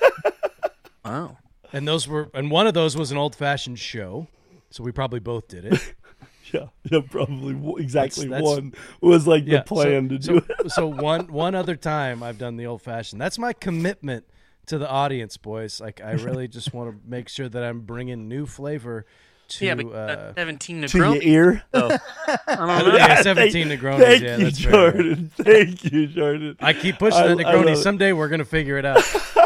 wow.
And those were and one of those was an old fashioned show. So we probably both did it.
Yeah, yeah, probably exactly
That's- that's-
one was like
Yeah.
the plan
so,
to
so,
do it.
so one one other time I've done the old fashioned. That's my commitment to the audience, boys. Like I really just want to make sure that I'm bringing new flavor to
Yeah, but
uh,
that 17
To your ear.
though. I don't know.
Yeah,
Thank-
17 Negronis,
Thank
yeah,
you,
that's very right.
Jordan. Thank you, Jordan.
I keep pushing
I-
that
I
Negroni. Someday we're gonna figure it out.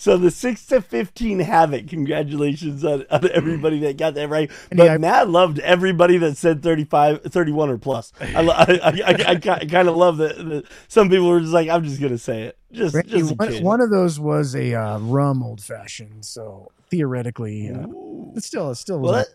So the six to fifteen havoc. Congratulations on, on everybody that got that right. But
yeah,
Matt loved everybody that said 35, 31 or plus. I, I, I, I, I, kind of love that, that. Some people were just like, "I'm just gonna say it." Just,
Randy,
just
one, one of those was a uh, rum old fashioned, so theoretically, uh, it's still it's still
Well, that,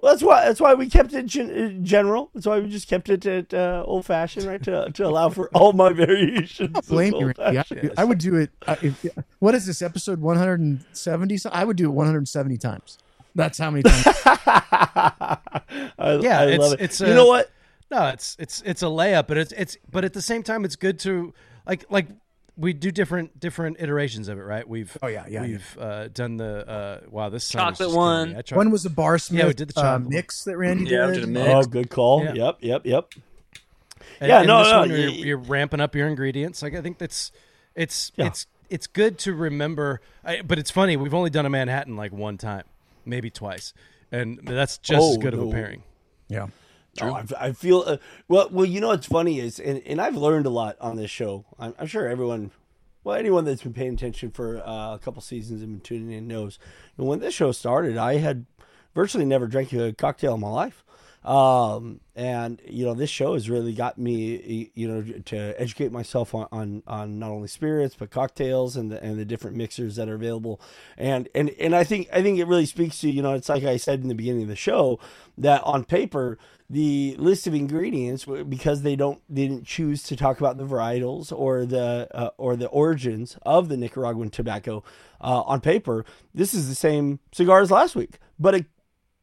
well, that's why that's why we kept it gen- general. That's why we just kept it at uh, old fashioned, right? To to allow for all my variations. of
blame you. Randy. I,
old-fashioned.
I would do it. Uh, if, what is this episode 170? So I would do it 170 times. That's how many times.
I,
Yeah,
I
it's-
love it.
it's
you know what?
No, it's it's it's a layup, but it's it's but at the same time, it's good to like like we do different different iterations of it, right? We've
Oh, yeah, yeah,
we've Uh, done the uh, wow this
Chocolate
just killing me.
one.
I tried-
One was the bar smith
Yeah, we did the
uh,
chocolate one.
mix that Randy
Yeah, we
did.
did.
Oh, good call.
Yeah.
Yep, yep, yep.
And-
Yeah,
and
no,
this
no,
one, you're, you're ramping up your ingredients. Like I think that's it's
Yeah.
it's it's good to remember. I, but it's funny. We've only done a Manhattan like one time, maybe twice, and that's just as
Oh,
good of a pairing.
Yeah.
Oh, I, I feel uh, well. Well, you know what's funny is, and, and I've learned a lot on this show. I'm, I'm sure everyone, well, anyone that's been paying attention for uh, a couple seasons and been tuning in knows. And when this show started, I had virtually never drank a cocktail in my life. Um, and you know, this show has really got me, you know, to educate myself on, on, on not only spirits but cocktails and the and the different mixers that are available. And and and I think I think it really speaks to you know, it's like I said in the beginning of the show that on paper the list of ingredients because they don't they didn't choose to talk about the varietals or the uh, or the origins of the Nicaraguan tobacco uh, on paper. This is the same cigar as last week, but it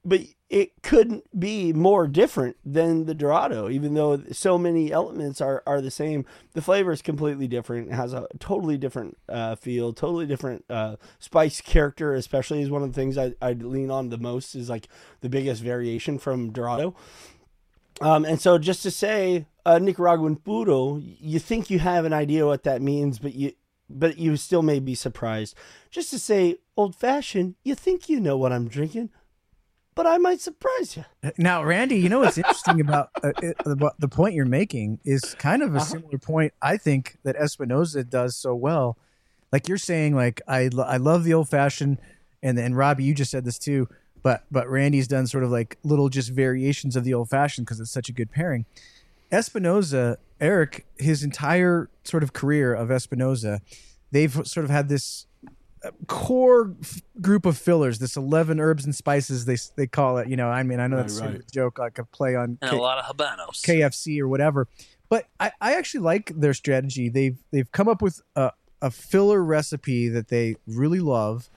but it couldn't be more different than the Dorado, even though so many elements are, are the same. The flavor is completely different. It has a totally different uh, feel, totally different uh, spice character, especially is one of the things I, I'd lean on the most is like the biggest variation from Dorado. Um, and so just to say uh, Nicaraguan puro, you think you have an idea what that means, but you but you still may be surprised. Just to say old fashioned, you think you know what I'm drinking, but I might surprise you.
Now, Randy, you know what's interesting about uh, it, the, the point you're making is kind of a similar point I think that Espinosa does so well. Like you're saying, like I I love the old fashioned, and then Robby, you just said this too. But but Randy's done sort of like little just variations of the old fashioned because it's such a good pairing. Espinosa, Eric, his entire sort of career of Espinosa, they've sort of had this uh, core f- group of fillers, this 11 herbs and spices, they they call it. You know, I mean, I know
Right,
that's sort of
right.
a joke, like a play on
And
K-
a lot of habanos.
KFC or whatever. But I, I actually like their strategy. They've they've come up with a, a filler recipe that they really love,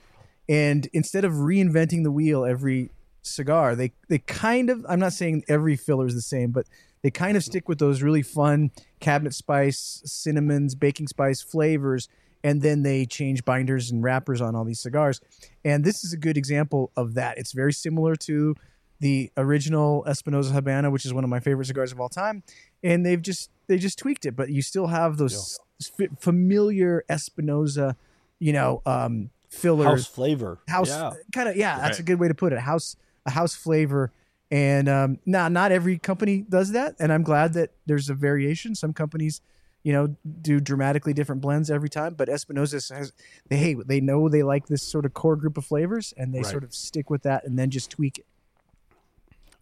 and instead of reinventing the wheel every cigar, they they kind of I'm not saying every filler is the same, but they kind of stick with those really fun cabinet spice, cinnamons, baking spice flavors, and then they change binders and wrappers on all these cigars. And this is a good example of that. It's very similar to the original Espinosa Habano, which is one of my favorite cigars of all time, and they've just they just tweaked it, but you still have those f- familiar Espinosa, you know, um, fillers,
House flavor.
house
Yeah.
kind of yeah, that's a good way to put it. House a house flavor. And um, now, not every company does that, and I'm glad that there's a variation. Some companies, you know, do dramatically different blends every time, but Espinosa has they hey they know they like this sort of core group of flavors, and they
Right.
sort of stick with that, and then just tweak it.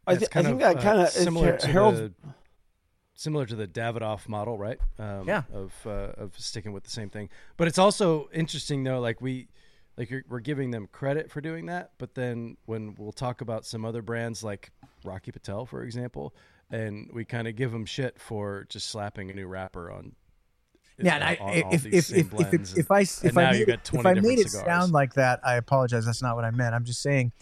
I,
It's
thi- I think
of,
that
uh,
kind of
similar to
Harold.
the similar to the Davidoff model, right? Um,
Yeah.
Of uh, of sticking with the same thing, but it's also interesting though. Like we, like you're, we're giving them credit for doing that, but then when we'll talk about some other brands like Rocky Patel, for example, and we kind of give them shit for just slapping a new wrapper on.
Yeah, and I,
on all
if if if if, if I if I made, it, if I made it
cigars.
sound like that, I apologize. That's not what I meant. I'm just saying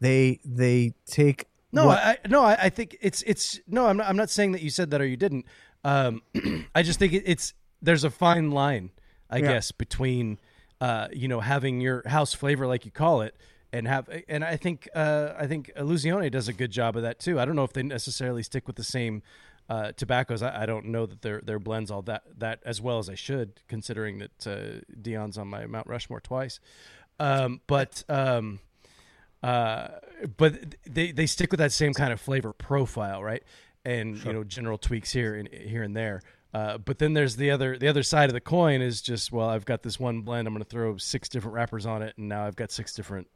they they take
No,
what-
I, I no, I, I think it's it's no. I'm not. I'm not saying that you said that or you didn't. Um, I just think it, it's there's a fine line, I
Yeah.
guess, between uh, you know, having your house flavor like you call it, and have and I think uh, I think Illusione does a good job of that too. I don't know if they necessarily stick with the same uh, tobaccos. I, I don't know that their their blends all that that as well as I should, considering that uh, Dion's on my Mount Rushmore twice. Um, but um, uh, but they they stick with that same kind of flavor profile, right? And you know, general tweaks here and here and there. Uh, but then there's the other the other side of the coin is just well, I've got this one blend. I'm going to throw six different wrappers on it, and now I've got six different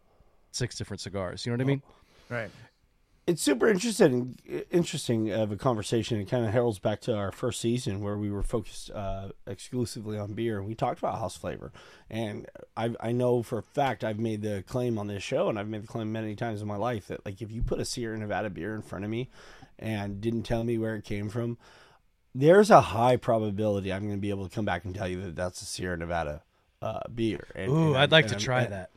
six different cigars. You know what I mean?
right.
it's super interesting interesting of a conversation it kind of heralds back to our first season where we were focused uh, exclusively on beer and we talked about house flavor and I, I know for a fact i've made the claim on this show and i've made the claim many times in my life that like if you put a sierra nevada beer in front of me and didn't tell me where it came from there's a high probability i'm going to be able to come back and tell you that that's a sierra nevada uh, beer and,
Ooh,
and
I'd like
and
to
I'm-
try
and-
that.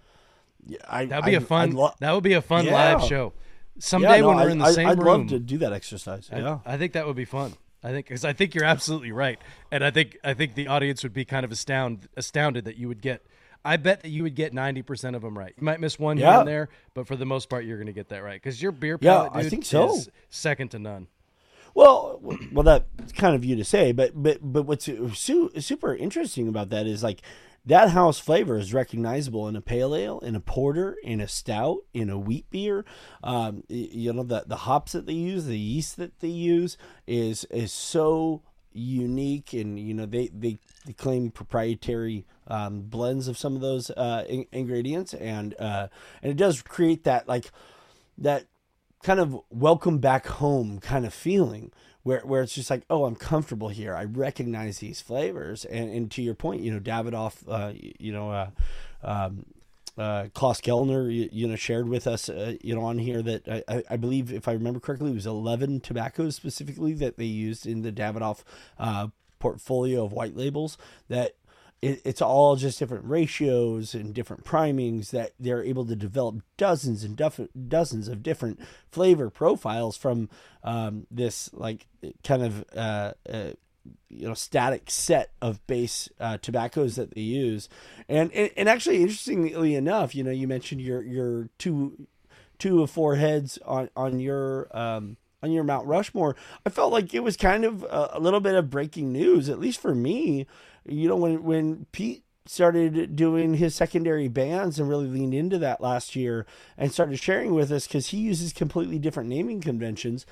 Yeah, I,
That'd be a
I'd-
fun.
Lo-
that would be a fun
Yeah.
live show. Someday
yeah, no,
when we're
I-
in the
I-
same
I'd
room,
love to do that exercise
I-
yeah
I, think that would be fun. I think because I think you're absolutely right, and I think I think the audience would be kind of astound astounded that you would get. I bet that you would get ninety percent of them right. You might miss one here and there, but for the most part, you're going to get that right because your beer
Yeah,
palate,
I think so.
is second to none.
Well, well, that's kind of you to say, but but but what's su- super interesting about that is like that house flavor is recognizable in a pale ale, in a porter, in a stout, in a wheat beer. Um, you know the the hops that they use, the yeast that they use is is so unique, and you know they they, they claim proprietary um, blends of some of those uh, in- ingredients, and uh, and it does create that like that kind of welcome back home kind of feeling where, where it's just like oh i'm comfortable here. I recognize these flavors. And, and to your point you know davidoff uh, you know uh, um, uh, Klaus Kelner, you, you know, shared with us, uh, you know, on here that I, I- I believe, if I remember correctly, it was 11 tobaccos specifically that they used in the Davidoff uh, portfolio of white labels that it, it's all just different ratios and different primings that they're able to develop dozens and duff- dozens of different flavor profiles from um, this like kind of uh, uh, you know static set of base uh, tobaccos that they use and, and and actually interestingly enough you know you mentioned your your two two of four heads on on your um on your Mount Rushmore, I felt like it was kind of a, a little bit of breaking news, at least for me. You know, when when Pete started doing his secondary bands and really leaned into that last year and started sharing with us because he uses completely different naming conventions,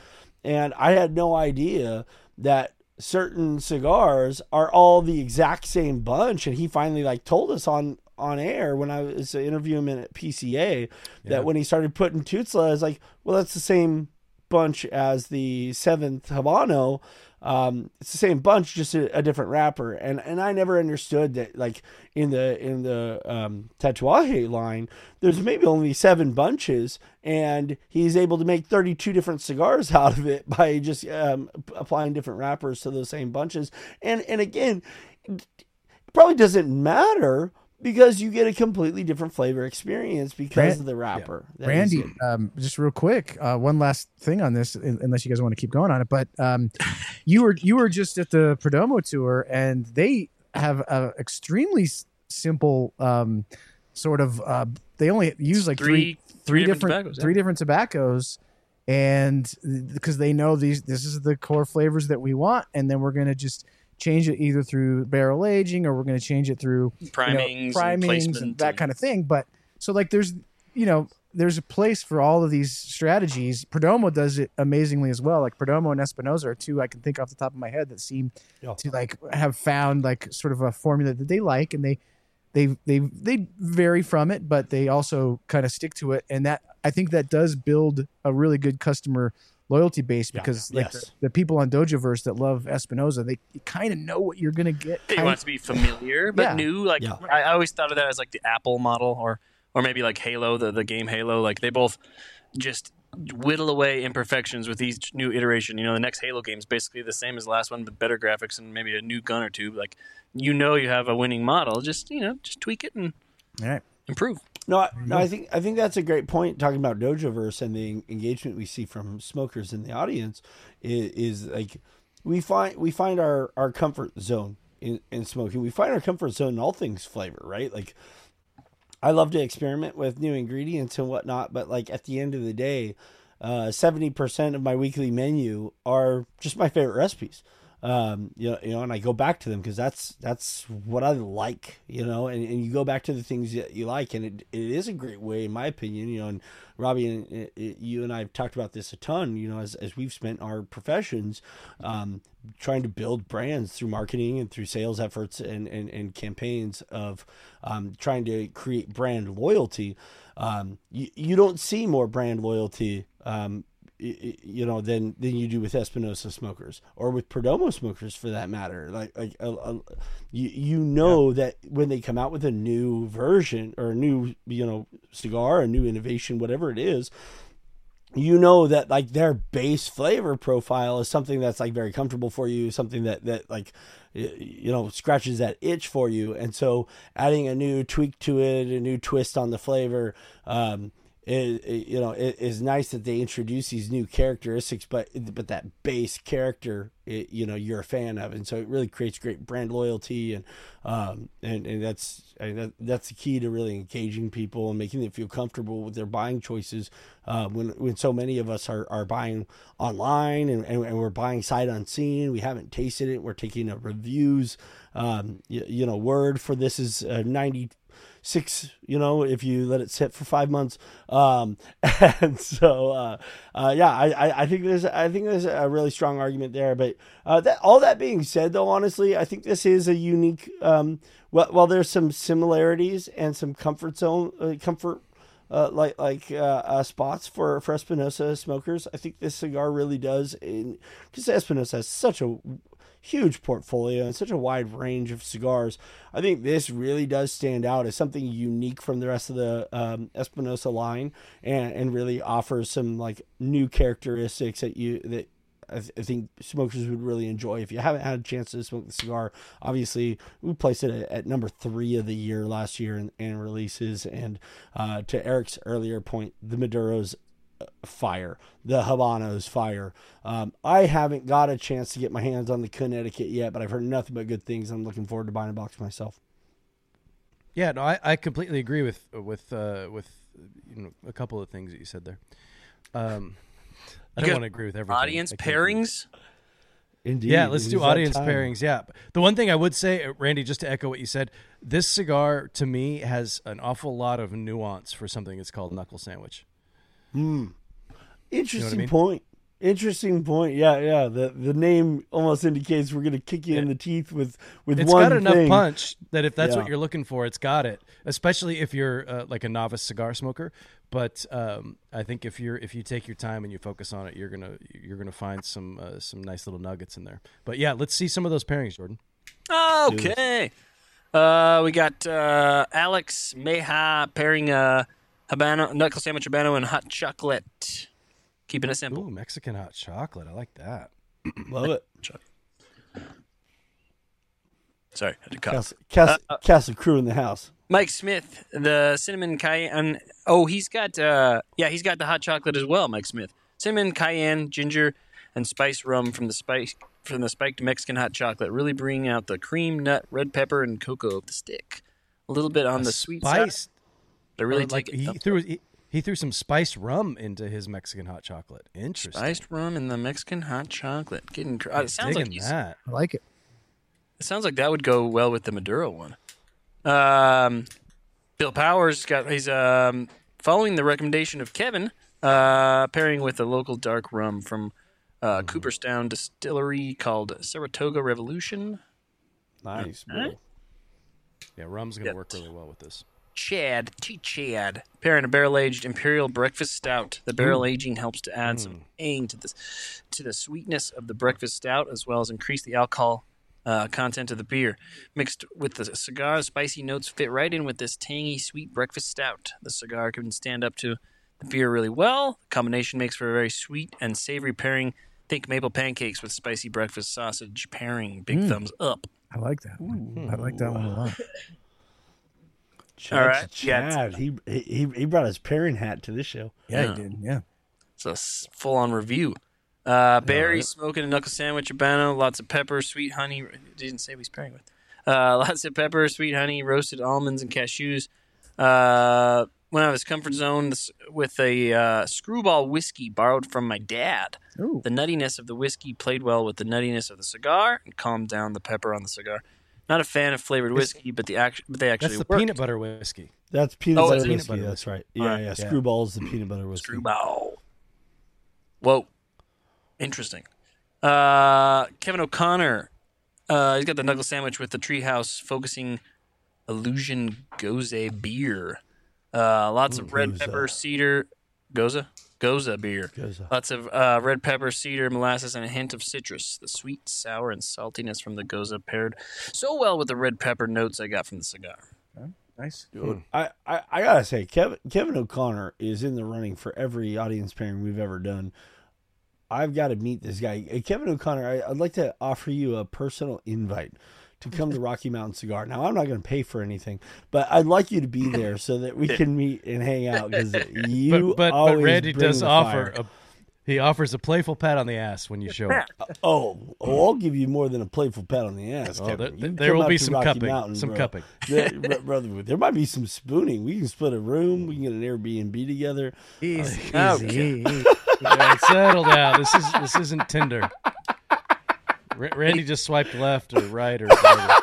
and I had no idea that certain cigars are all the exact same bunch. And he finally like told us on on air when I was interviewing him at PCA that when he started putting Tutsla, I was like, well, that's the same bunch as the seventh Habano. Um, it's the same bunch, just a, a different wrapper. And and I never understood that like in the in the um, Tatuaje line, there's maybe only seven bunches, and he's able to make 32 different cigars out of it by just um, applying different wrappers to those same bunches. And and again, it probably doesn't matter because you get a completely different flavor experience because
Brand-
of the wrapper. that is
Randy, um, just real quick, uh, one last thing on this, un- unless you guys want to keep going on it. But um, you were you were just at the Perdomo tour, and they have a extremely simple um, sort of. Uh, they only use like three
Three- three different
different
tobaccos, yeah.
three different tobaccos, and because they know these this is the core flavors that we want, and then we're gonna just change it either through barrel aging or we're going to change it through you know,
Primings and
and that
and-
kind of thing. But so like there's you know there's a place for all of these strategies. Perdomo does it amazingly as well. Like Perdomo and Espinosa are two I can think off the top of my head that seem
Yeah.
to like have found like sort of a formula that they like and they they they they vary from it, but they also kind of stick to it. And that I think that does build a really good customer loyalty base
Yeah.
because like
Yes.
the, the people on Dojoverse that love Espinosa, they kind of know what you're gonna get. They
want it to be familiar but
Yeah.
new. Like
Yeah.
I, I always thought of that as like the Apple model, or or maybe like Halo, the the game Halo. Like they both just whittle away imperfections with each new iteration. You know, the next Halo game is basically the same as the last one, but better graphics and maybe a new gun or two. Like you know, you have a winning model. Just you know, just tweak it and
All right.
Improve.
No, I, no, I think I think that's a great point. Talking about Dojoverse and the engagement we see from smokers in the audience is, is like we find we find our our comfort zone in, in smoking. We find our comfort zone in all things flavor, right? Like I love to experiment with new ingredients and whatnot, but like at the end of the day, uh, seventy percent of my weekly menu are just my favorite recipes. Um, you know, you know, and I go back to them because that's that's what I like, you know, and, and you go back to the things that you like, and it, it is a great way, in my opinion, you know. And Robby and uh, uh, you and I have talked about this a ton, you know, as as we've spent our professions um, trying to build brands through marketing and through sales efforts and and, and campaigns of um, trying to create brand loyalty. Um, you, you don't see more brand loyalty um, you know than than you do with Espinosa smokers or with Perdomo smokers for that matter. Like like a, a, you you know that when they come out with a new version or a new you know cigar a new innovation whatever it is you know that like their base flavor profile is something that's like very comfortable for you something that that like you know scratches that itch for you. And so adding a new tweak to it a new twist on the flavor um it, it- you know it is nice that they introduce these new characteristics, but but that base character, it, you know, you're a fan of, and so it really creates great brand loyalty, and um and and that's that, that's the key to really engaging people and making them feel comfortable with their buying choices. Uh, when when so many of us are, are buying online and, and, and we're buying sight unseen, we haven't tasted it. We're taking a reviews. Um, you, you know, word for this is uh, ninety six you know if you let it sit for five months um and so uh, uh yeah I, I i think there's i think there's a really strong argument there but uh that all that being said though honestly i think this is a unique um well while there's some similarities and some comfort zone uh, comfort uh, like like uh, uh, spots for for Espinosa smokers. I think this cigar really does, because Espinosa has such a huge portfolio and such a wide range of cigars. I think this really does stand out as something unique from the rest of the um, Espinosa line, and and really offers some like new characteristics that you that I, th- I think smokers would really enjoy. If you haven't had a chance to smoke the cigar, obviously we placed it at, at number three of the year last year in, in releases. And uh, to Eric's earlier point, the Maduro's fire, the Habano's fire. Um, I haven't got a chance to get my hands on the Connecticut yet, but I've heard nothing but good things. I'm looking forward to buying a box myself.
Yeah, no, I, I completely agree with with uh, with you know a couple of things that you said there. Um, I don't want to agree with everything.
Audience
I can't agree.
pairings.
Indeed.
Yeah, let's do audience pairings. Yeah. The one thing I would say, uh, Randy, just to echo what you said, this cigar to me has an awful lot of nuance for something that's called knuckle sandwich.
Interesting
mean?
point. Interesting point. Yeah, yeah. The the name almost indicates we're gonna kick you in the teeth with with
It's
one It's
got enough
thing.
punch that if that's what you're looking for, it's got it. Especially if you're uh, like a novice cigar smoker. But um, I think if you're if you take your time and you focus on it, you're gonna you're gonna find some uh, some nice little nuggets in there. But yeah, let's see some of those pairings, Jordan.
Okay. Uh, we got uh, Alex Meha pairing uh, Habano, knuckle sandwich Habano and hot chocolate. Keeping it simple.
Ooh, Mexican hot chocolate. I like that.
Love it.
Sorry, I had to cut.
Castle, Castle, Castle crew in the house.
Mike Smith, the cinnamon cayenne. Oh, he's got uh, yeah, he's got the hot chocolate as well. Mike Smith, cinnamon cayenne, ginger, and spice rum from the spice from the spiked Mexican hot chocolate, really bringing out the cream, nut, red pepper, and cocoa of the stick. A little bit on the sweet side.
Spice.
But really
Or, like
take it
he
up.
threw he, he threw some spiced rum into his Mexican hot chocolate. Interesting.
spiced rum in the Mexican hot chocolate. Getting cr- it sounds like
that.
I like it.
it sounds like that would go well with the Maduro one. Um, Bill Powers got he's um following the recommendation of Kevin, uh, pairing with a local dark rum from uh, Cooperstown Distillery called Saratoga Revolution.
Nice.
Huh?
Yeah, rum's gonna
Yeah.
work really well with this.
Chad, T Chad, pairing a barrel aged imperial breakfast stout. The barrel mm. aging helps to add some mm. tang to the to the sweetness of the breakfast stout, as well as increase the alcohol uh, content of the beer. Mixed with the cigar, spicy notes fit right in with this tangy, sweet breakfast stout. The cigar can stand up to the beer really well. The combination makes for a very sweet and savory pairing. Think maple pancakes with spicy breakfast sausage pairing. Big mm. thumbs up.
I like that one. I like that one a lot.
Chad,
All right,
Chad. He, he he brought his pairing hat to this show.
Yeah,
Yeah.
he did. Yeah.
It's a full on review. Uh, Barry smoking a knuckle sandwich, Habano, lots of pepper, sweet honey. Didn't say what he's pairing with. Uh, lots of pepper, sweet honey, roasted almonds and cashews. Uh, went out of his comfort zone with a uh, screwball whiskey borrowed from my dad.
Ooh.
The nuttiness of the whiskey played well with the nuttiness of the cigar and calmed down the pepper on the cigar. Not a fan of flavored whiskey, but the act- but they actually
That's the
worked.
peanut butter whiskey.
That's peanut
Oh,
butter
it's
peanut
whiskey.
butter
That's right. Yeah,
Alright.
yeah.
Yeah.
Screwballs the peanut butter whiskey.
Screwball. Whoa. Interesting. Uh, Kevin O'Connor. Uh, he's got the knuckle sandwich with the treehouse focusing illusion gose beer. Uh, lots of red
Gose.
pepper, cedar, gose, gose beer.
Gose.
Lots of uh, red pepper, cedar, molasses, and a hint of citrus. The sweet, sour, and saltiness from the gose paired so well with the red pepper notes I got from the cigar.
Nice.
I, I, I gotta say, Kevin Kevin O'Connor is in the running for every audience pairing we've ever done. I've got to meet this guy, Kevin O'Connor. I, I'd like to offer you a personal invite to come to Rocky Mountain Cigar. Now, I'm not going to pay for anything, but I'd like you to be there so that we can meet and hang out because you
but but,
always
but Randy does offer a he offers a playful pat on the ass when you show up.
Oh, oh, I'll give you more than a playful pat on the ass.
Oh, there- there will be some
Rocky
cupping,
Mountain,
some
bro.
cupping.
There, brother, there might be some spooning. We can split a room. We can get an Airbnb together.
Easy,
Oh,
easy.
Yeah, settle down. This is this isn't Tinder. Ra- Randy just swiped left or right or whatever.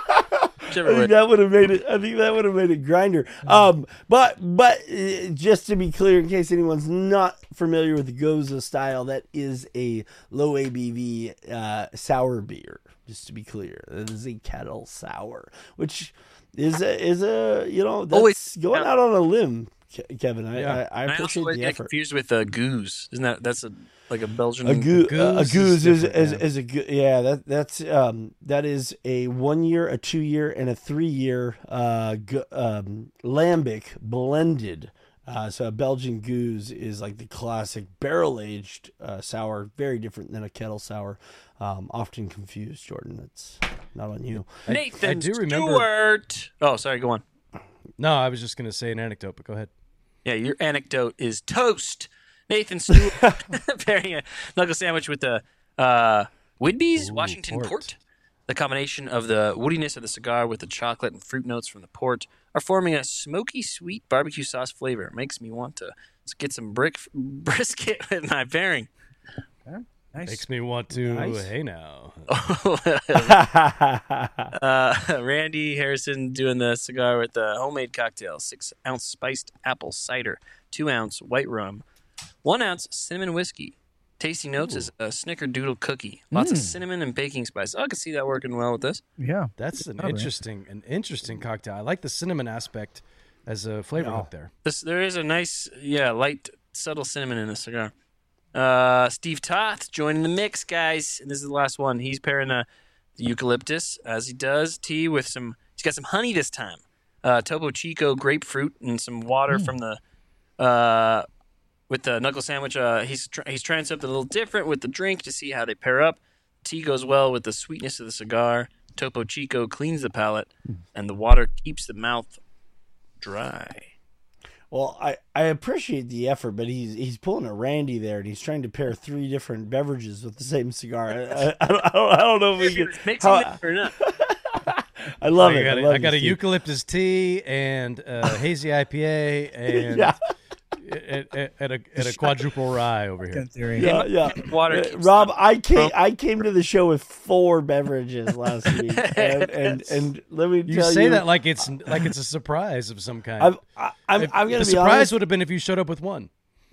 I think that would have made it. I think that would have made it Grindr. Um, but but uh, just to be clear, in case anyone's not familiar with the Gose style, that is a low ABV uh, sour beer. Just to be clear, it is a kettle sour, which is a, is a you know that's
Always-
going out on a limb, Kevin. I,
Yeah.
I, I
I also
appreciate
always
the
get
effort.
confused with uh, gueuze. Isn't that that's a like a Belgian?
A, goo-
gueuze
a
is
gueuze is,
different,
is,
yeah.
is a goo- yeah that that's um that is a one year a two year and a three year uh gu- um lambic blended uh so a Belgian gueuze is like the classic barrel aged uh, sour very different than a kettle sour um often confused Jordan that's not on you
Nathan
I do remember-
Stewart. Oh, sorry. Go on.
No, I was just going to say an anecdote, but go ahead.
Yeah, your anecdote is toast. Nathan Stewart pairing a knuckle sandwich with the uh, Whidbey's
Ooh,
Washington
port.
port. The combination of the woodiness of the cigar with the chocolate and fruit notes from the port are forming a smoky, sweet barbecue sauce flavor. It makes me want to get some brick brisket with my pairing.
Nice.
Makes me want to.
Nice.
Hey now,
uh, Randy Harrison doing the cigar with the homemade cocktail: six ounce spiced apple cider, two ounce white rum, one ounce cinnamon whiskey. Tasty notes is a snickerdoodle cookie. Lots of cinnamon and baking spice. Oh, I can see that working well with this.
Yeah.
that's an interesting, an interesting cocktail. I like the cinnamon aspect as a flavor
Yeah.
hook there.
This there is a nice, yeah, light, subtle cinnamon in the cigar. Uh, Steve Toth joining the mix, guys. And this is the last one. He's pairing the, the eucalyptus as he does tea with some. He's got some honey this time. Uh, Topo Chico grapefruit and some water from the. Uh, with the knuckle sandwich, uh, he's tr- he's trying something a little different with the drink to see how they pair up. Tea goes well with the sweetness of the cigar. Topo Chico cleans the palate, and the water keeps the mouth dry.
Well, I, I appreciate the effort, but he's he's pulling a Randy there, and he's trying to pair three different beverages with the same cigar. I, I, I, don't, I, don't, know if we can.
Mixing
how-
it or not.
I love
I
it.
got,
I,
a,
love
I got a
you, Steve.
eucalyptus tea and a hazy IPA and
Yeah.
And, and, and a, and a quadruple rye over here.
Theory.
Yeah, yeah.
Water
Uh, Rob, I came I came to the show with four beverages last week, and and, and let me
You
tell
say
you,
that like it's like it's a surprise of some kind.
I'm I, I'm,
If-
I'm
the
gonna be
surprise
honest.
would have been if you showed up with one.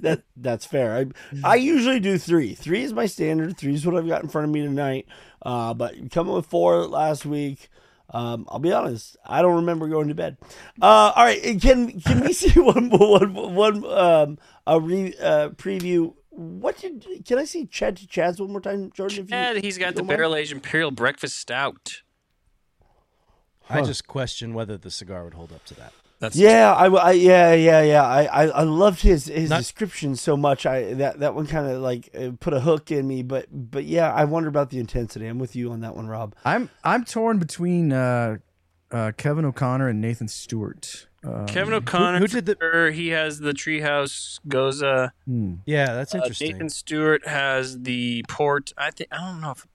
that that's fair. I I usually do three. Three is my standard. Three is what I've got in front of me tonight. Uh, but coming with four last week. Um, I'll be honest. I don't remember going to bed. Uh, all right. Can can we see one one one um a re, uh, preview? What did can I see Chad to Chad's one more time, Jordan? If you,
And he's got the
don't
barrel aged imperial breakfast stout.
I just question whether the cigar would hold up to that.
That's
Yeah, I, I yeah yeah yeah. I, I, I loved his his
Not-
description so much. I that that one kind of like uh, put a hook in me. But but yeah, I wonder about the intensity. I'm with you on that one, Rob.
I'm I'm torn between uh, uh, Kevin O'Connor and Nathan Stewart. Um,
Kevin O'Connor.
who did the-
the? He has the Treehouse Gose.
hmm.
Yeah, that's
Uh,
interesting.
Nathan Stewart has the port. I think I don't know if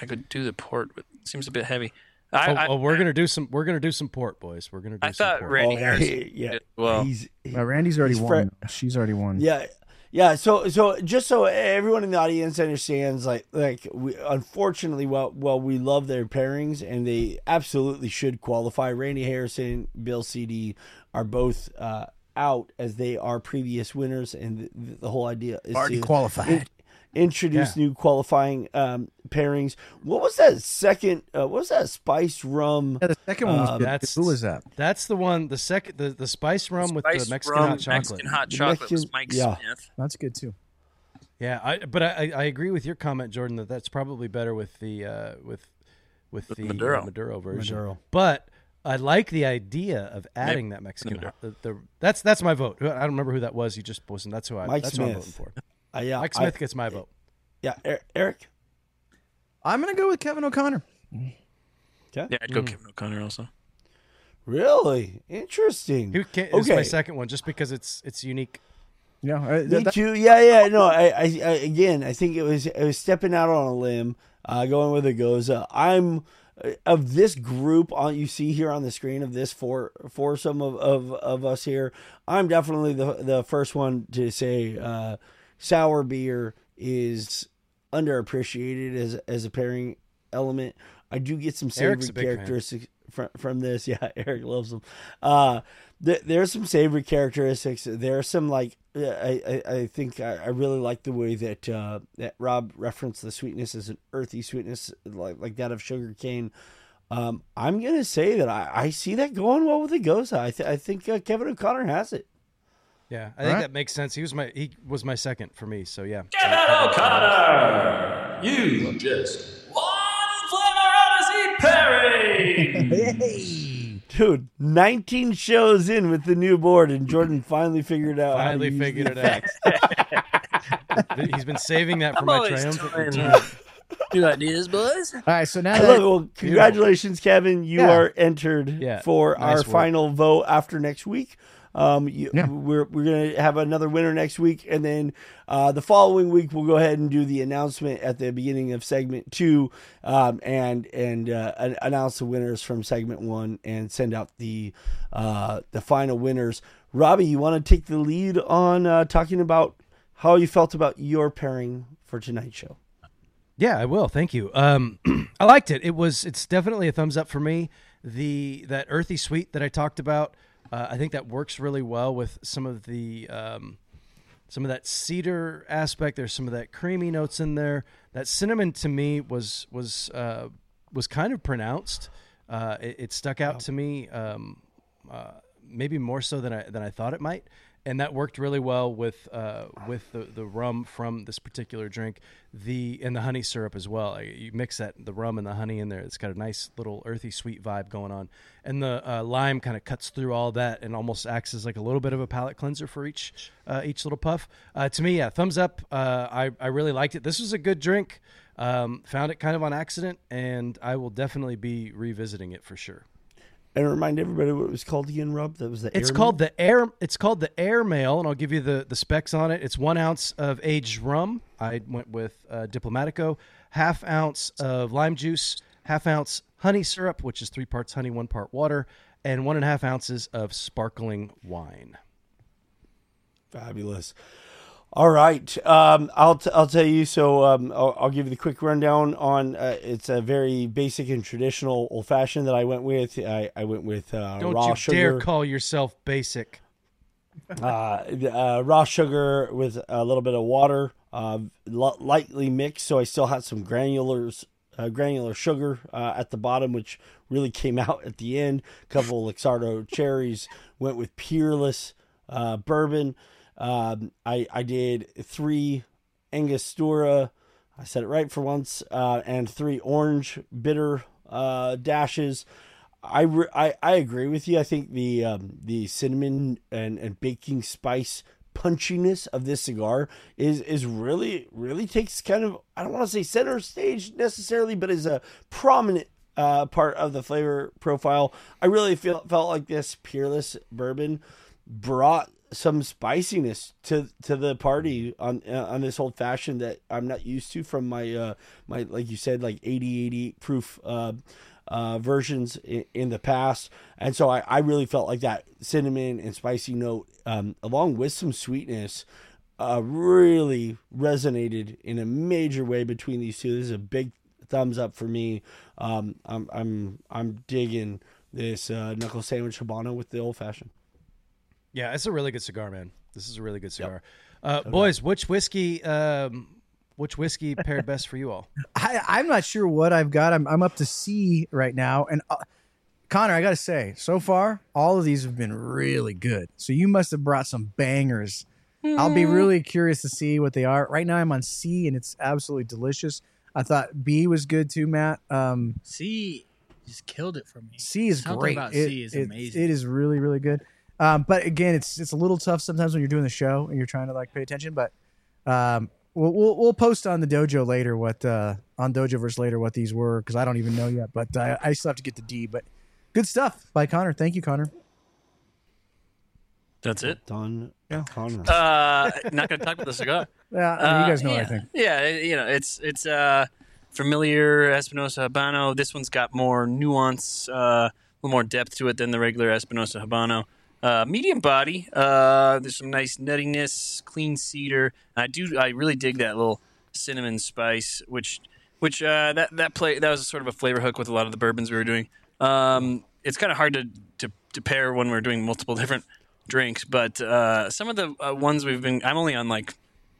I could do the port. But it seems a bit heavy. I,
oh,
I,
oh, we're gonna do some. We're gonna do some port, boys. We're gonna do
I
some
thought
port.
Randy
Oh,
Harrison
yeah, yeah.
well.
He's he-
Uh, Randy's already
he's
won. She's already won.
yeah yeah. So so just so everyone in the audience understands, like like we unfortunately, while while we love their pairings and they absolutely should qualify, Randy Harrison, Bill CD are both uh, out as they are previous winners, and the, the whole idea is
Already
to
qualified.
In- introduce new qualifying um, pairings. What was that second? Uh, what was that spice rum?
Yeah, the second one was
Um,
good.
that's-
Who was that?
That's the one. The second, the, the spice rum with
Spice
the Mexican
rum,
hot chocolate.
Mexican hot
The
chocolate was Mike
yeah.
Smith.
That's good too.
Yeah, I, but I, I agree with your comment, Jordan, that that's probably better with the uh, with with the
Maduro.
uh, Maduro version.
Maduro.
But I like the idea of adding that Mexican.
Maduro.
The, the, that's that's my vote. I don't remember who that was. You just wasn't. That's who I.
Mike
that's who I'm voting for.
Uh, yeah,
Mike
I-
Smith gets my vote.
yeah, Er- Eric.
I'm gonna go with Kevin O'Connor.
Yeah, I'd go
Mm.
Kevin O'Connor also.
Really interesting.
Who can, This is my second one, just because it's it's unique.
You know, uh,
Me
that- that-
too. Yeah, yeah. No, I, I, I, again, I think it was, it was stepping out on a limb, uh, going with a Gose. I'm uh, of this group on you see here on the screen of this four foursome of, of, of us here. I'm definitely the the first one to say uh, sour beer is underappreciated as as a pairing element. I do get some savory
fan.
characteristics from from this. Yeah, Eric loves them. Uh, th- there's some savory characteristics. There are some like uh, I I, I think I, I really like the way that uh, that Rob referenced the sweetness as an earthy sweetness like like that of sugar cane. Um, I'm gonna say that I, I see that going well with the Gose. I th- I think uh, Kevin O'Connor has it.
Yeah, I think
right.
that makes sense. He was my he was my second for me. So yeah.
Kevin O'Connor, you just one Flavor Odyssey pairing.
Dude, 19 shows in with the new board, and Jordan finally figured out. how to
Finally
use
figured
the
it out.
effects.
He's been saving that for
I'm
my triumphant
trying
return.
to do ideas, boys.
all right, so now
I
that
love it. Well, congratulations, Kevin. You
Yeah.
are entered
Yeah,
for
nice
our
work.
final vote after next week. Um, you,
Yeah.
we're we're gonna have another winner next week, and then uh, the following week we'll go ahead and do the announcement at the beginning of segment two, um, and and uh, announce the winners from segment one, and send out the uh, the final winners. Robby, you want to take the lead on uh, talking about how you felt about your pairing for tonight's show?
Yeah, I will. Thank you. Um, I liked it. It was. It's definitely a thumbs up for me. The that earthy sweet that I talked about. Uh, I think that works really well with some of the um, some of that cedar aspect. There's some of that creamy notes in there. That cinnamon to me was was uh, was kind of pronounced. Uh, it, it stuck out to me. Um, uh, maybe more so than I than I thought it might, and that worked really well with uh, with the, the rum from this particular drink, the and the honey syrup as well. You mix that the rum and the honey in there. It's got a nice little earthy sweet vibe going on, and the uh, lime kind of cuts through all that and almost acts as like a little bit of a palate cleanser for each uh, each little puff. Uh, to me, yeah, thumbs up. Uh, I I really liked it. This was a good drink. Um, found it kind of on accident, and I will definitely be revisiting it for sure.
And remind everybody what it was called again, Rob. That was the.
It's called the air. It's called the air mail, and I'll give you the the specs on it. It's one ounce of aged rum. I went with uh, Diplomatico, half ounce of lime juice, half ounce honey syrup, which is three parts honey, one part water, and one and a half ounces of sparkling wine.
Fabulous. All right, um, I'll t- I'll tell you. So um, I'll, I'll give you the quick rundown on. Uh, it's a very basic and traditional old fashioned that I went with. I, I went with uh,
Don't
raw
you
sugar,
dare call yourself basic.
uh, uh, raw sugar with a little bit of water, uh, li- lightly mixed. So I still had some granulars, uh, granular sugar uh, at the bottom, which really came out at the end. A couple of Luxardo cherries. Went with Peerless uh, bourbon. Um, I I did three Angostura. I said it right for once, uh, and three orange bitter uh, dashes. I, re- I I agree with you. I think the um, the cinnamon and, and baking spice punchiness of this cigar is is really really takes kind of I don't want to say center stage necessarily, but is a prominent uh, part of the flavor profile. I really feel felt like this peerless bourbon brought some spiciness to to the party on uh, on this old fashioned that I'm not used to from my uh my like you said like 80 80 proof uh uh, versions in, in the past, and so I, I really felt like that cinnamon and spicy note, um, along with some sweetness, uh, really resonated in a major way between these two. This is a big thumbs up for me. Um, I'm I'm I'm digging this uh, knuckle sandwich habano with the old fashioned.
Yeah, it's a really good cigar, man. This is a really good cigar. Uh, boys, which whiskey? Um, which whiskey paired best for you all?
I, I'm not sure what I've got. I'm, I'm up to C right now. And uh, Connor, I got to say, so far, all of these have been really good. So you must have brought some bangers. I'll be really curious to see what they are. Right now, I'm on C, and it's absolutely delicious. I thought B was good too, Matt. Um,
C just killed it for me.
C is
Something
great.
about
It-
C is
it-
amazing.
It is really, really good. Um, but again, it's it's a little tough sometimes when you're doing the show and you're trying to like pay attention. But um, we'll, we'll we'll post on the dojo later what uh, on Dojoverse later what these were because I don't even know yet. But I, I still have to get the D. But good stuff by Connor. Thank you, Connor.
That's it.
Don Connor.
Uh, not going to talk about the cigar.
Yeah, I mean, you guys know
Uh,
what I
yeah.
think.
Yeah, you know, it's it's uh, familiar Espinosa Habano. This one's got more nuance, uh, a little more depth to it than the regular Espinosa Habano. Uh, medium body. Uh, there's some nice nuttiness, clean cedar. I do. I really dig that little cinnamon spice, which which uh, that that play that was sort of a flavor hook with a lot of the bourbons we were doing. Um, it's kind of hard to, to to pair when we're doing multiple different drinks, but uh, some of the uh, ones we've been. I'm only on like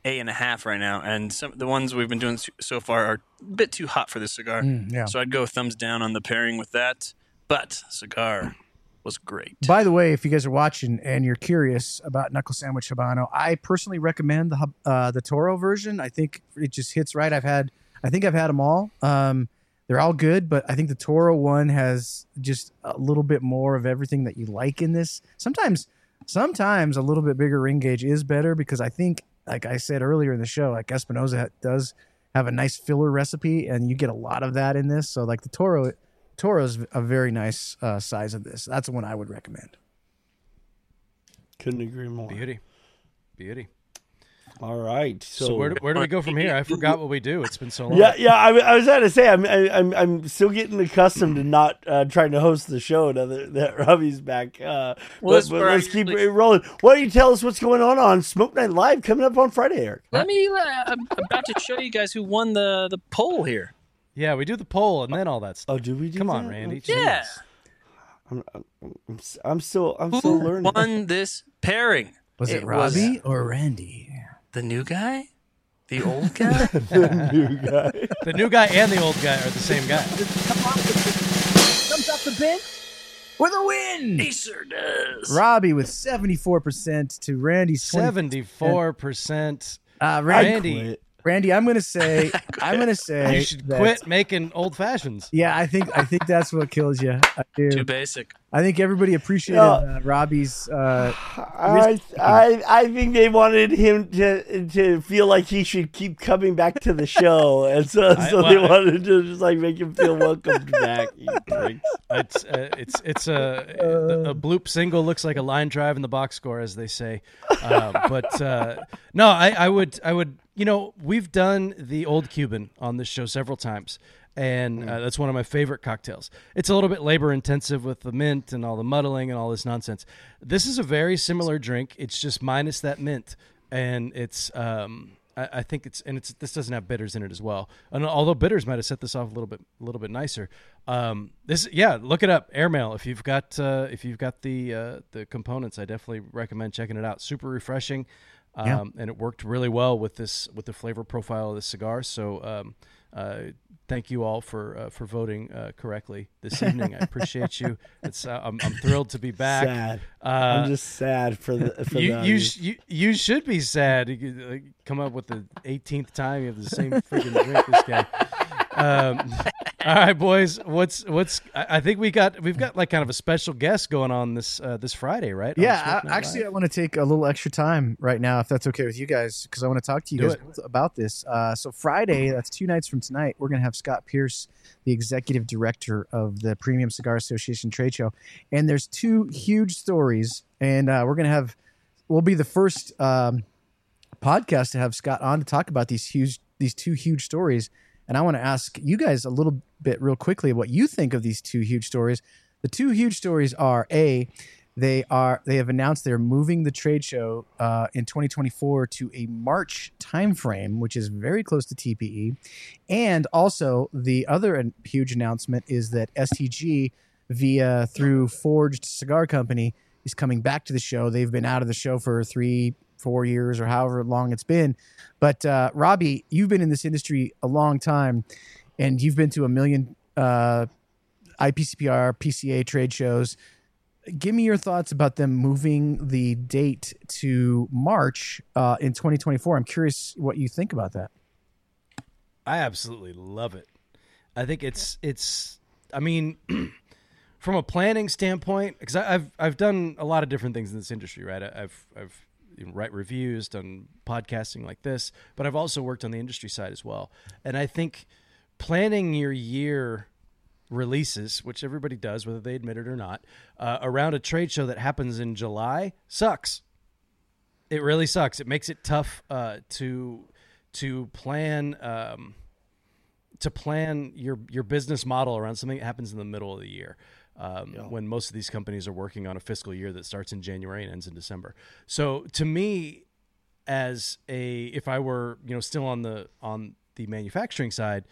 a and a half right now, and some the ones we've been doing so- far are a bit too hot for this cigar.
Mm, yeah.
So I'd go thumbs down on the pairing with that. But cigar was great.
By the way, if you guys are watching and you're curious about Knuckle Sandwich Habano, I personally recommend the uh, the Toro version. I think it just hits right. I've had, I think I've had them all. Um, they're all good, but I think the Toro one has just a little bit more of everything that you like in this. Sometimes, sometimes a little bit bigger ring gauge is better because I think, like I said earlier in the show, like Espinosa does have a nice filler recipe, and you get a lot of that in this. So, like the Toro, Toro's a very nice uh, size of this. That's the one I would recommend.
Couldn't agree more.
Beauty, beauty.
All right.
So,
So,
where do, where do we go from here? I forgot what we do. It's been so long.
Yeah, yeah. I, I was going to say I'm, I- I'm I'm still getting accustomed to not uh, trying to host the show now that, that Robby's back. Uh,
Well,
but, but let's keep
usually-
it rolling. Why don't you tell us what's going on on Smoke Night Live coming up on Friday, Eric?
Let me. Uh, I'm about to show you guys who won the the poll here.
Yeah, we do the poll and then all that stuff.
Oh, do we? Do
Come on,
that?
Randy.
Yeah.
Jeez.
I'm, I'm, I'm, still I'm still
Who
learning.
won this pairing?
Was it,
was
Robby or Randy?
the new guy, the old guy.
the New guy.
The new guy and the old guy are the same guy.
Comes off the bench with a win.
he sure does.
Robby with 74% to Randy's
Seventy-four percent.
Uh,
I
Randy,
quit.
Randy, I'm going to say, I'm going to say,
You should
that-
quit making old fashions.
Yeah, I think I think that's what kills you. I do.
Too basic.
I think everybody appreciated
Yeah.
uh, Robby's. Uh,
I, I I think they wanted him to to feel like he should keep coming back to the show, and so
I-
so they
well, I-
wanted to just like make him feel welcomed back.
It's uh, it's it's a a bloop single looks like a line drive in the box score, as they say. Uh, but uh, no, I, I would I would you know we've done the old Cuban on this show several times, and uh, that's one of my favorite cocktails. It's a little bit labor intensive with the mint and all the muddling and all this nonsense. This is a very similar drink. It's just minus that mint, and it's. Um, I, I think it's and it's this doesn't have bitters in it as well. And although bitters might have set this off a little bit a little bit nicer. Um, this yeah, look it up. Airmail if you've got uh, if you've got the uh, the components, I definitely recommend checking it out. Super refreshing, um,
Yeah.
and it worked really well with this with the flavor profile of the cigar. So. Uh, Thank you all for uh, for voting uh, correctly this evening. I appreciate you. It's uh, I'm, I'm thrilled to be back.
Sad.
Uh,
I'm just sad for the for
you you, sh- you you should be sad. You come up with the 18th time you have the same freaking drink. This guy. Um, all right, boys. What's what's? I I think we got we've got like kind of a special guest going on this uh, this Friday, right?
Yeah, I,
Night
actually, I want to take a little extra time right now, if that's okay with you guys, because I want to talk to you
Do
guys
it.
about this. Uh, so Friday, that's two nights from tonight, we're going to have Scott Pearce, the executive director of the Premium Cigar Association trade show, and there's two huge stories, and uh, we're going to have, we'll be the first um, podcast to have Scott on to talk about these huge, these two huge stories. And I want to ask you guys a little bit, real quickly, what you think of these two huge stories. The two huge stories are a they are they have announced they're moving the trade show uh, in 2024 to a March timeframe, which is very close to TPE. And also the other huge announcement is that STG via through Forged Cigar Company is coming back to the show. They've been out of the show for three, four years or however long it's been. But uh, Robby, you've been in this industry a long time, and you've been to a million uh, IPCPR, PCA trade shows. Give me your thoughts about them moving the date to March uh, in 2024. I'm curious what you think about that.
I absolutely love it. I think it's it's. I mean, from a planning standpoint, because I've I've done a lot of different things in this industry, right? I've I've write reviews, done podcasting like this, but I've also worked on the industry side as well. And I think planning your year releases, which everybody does, whether they admit it or not, uh, around a trade show that happens in July sucks. It really sucks. It makes it tough uh, to to plan um, to plan your your business model around something that happens in the middle of the year. Um, When most of these companies are working on a fiscal year that starts in January and ends in December. So to me, as a if I were you know still on the on the manufacturing side,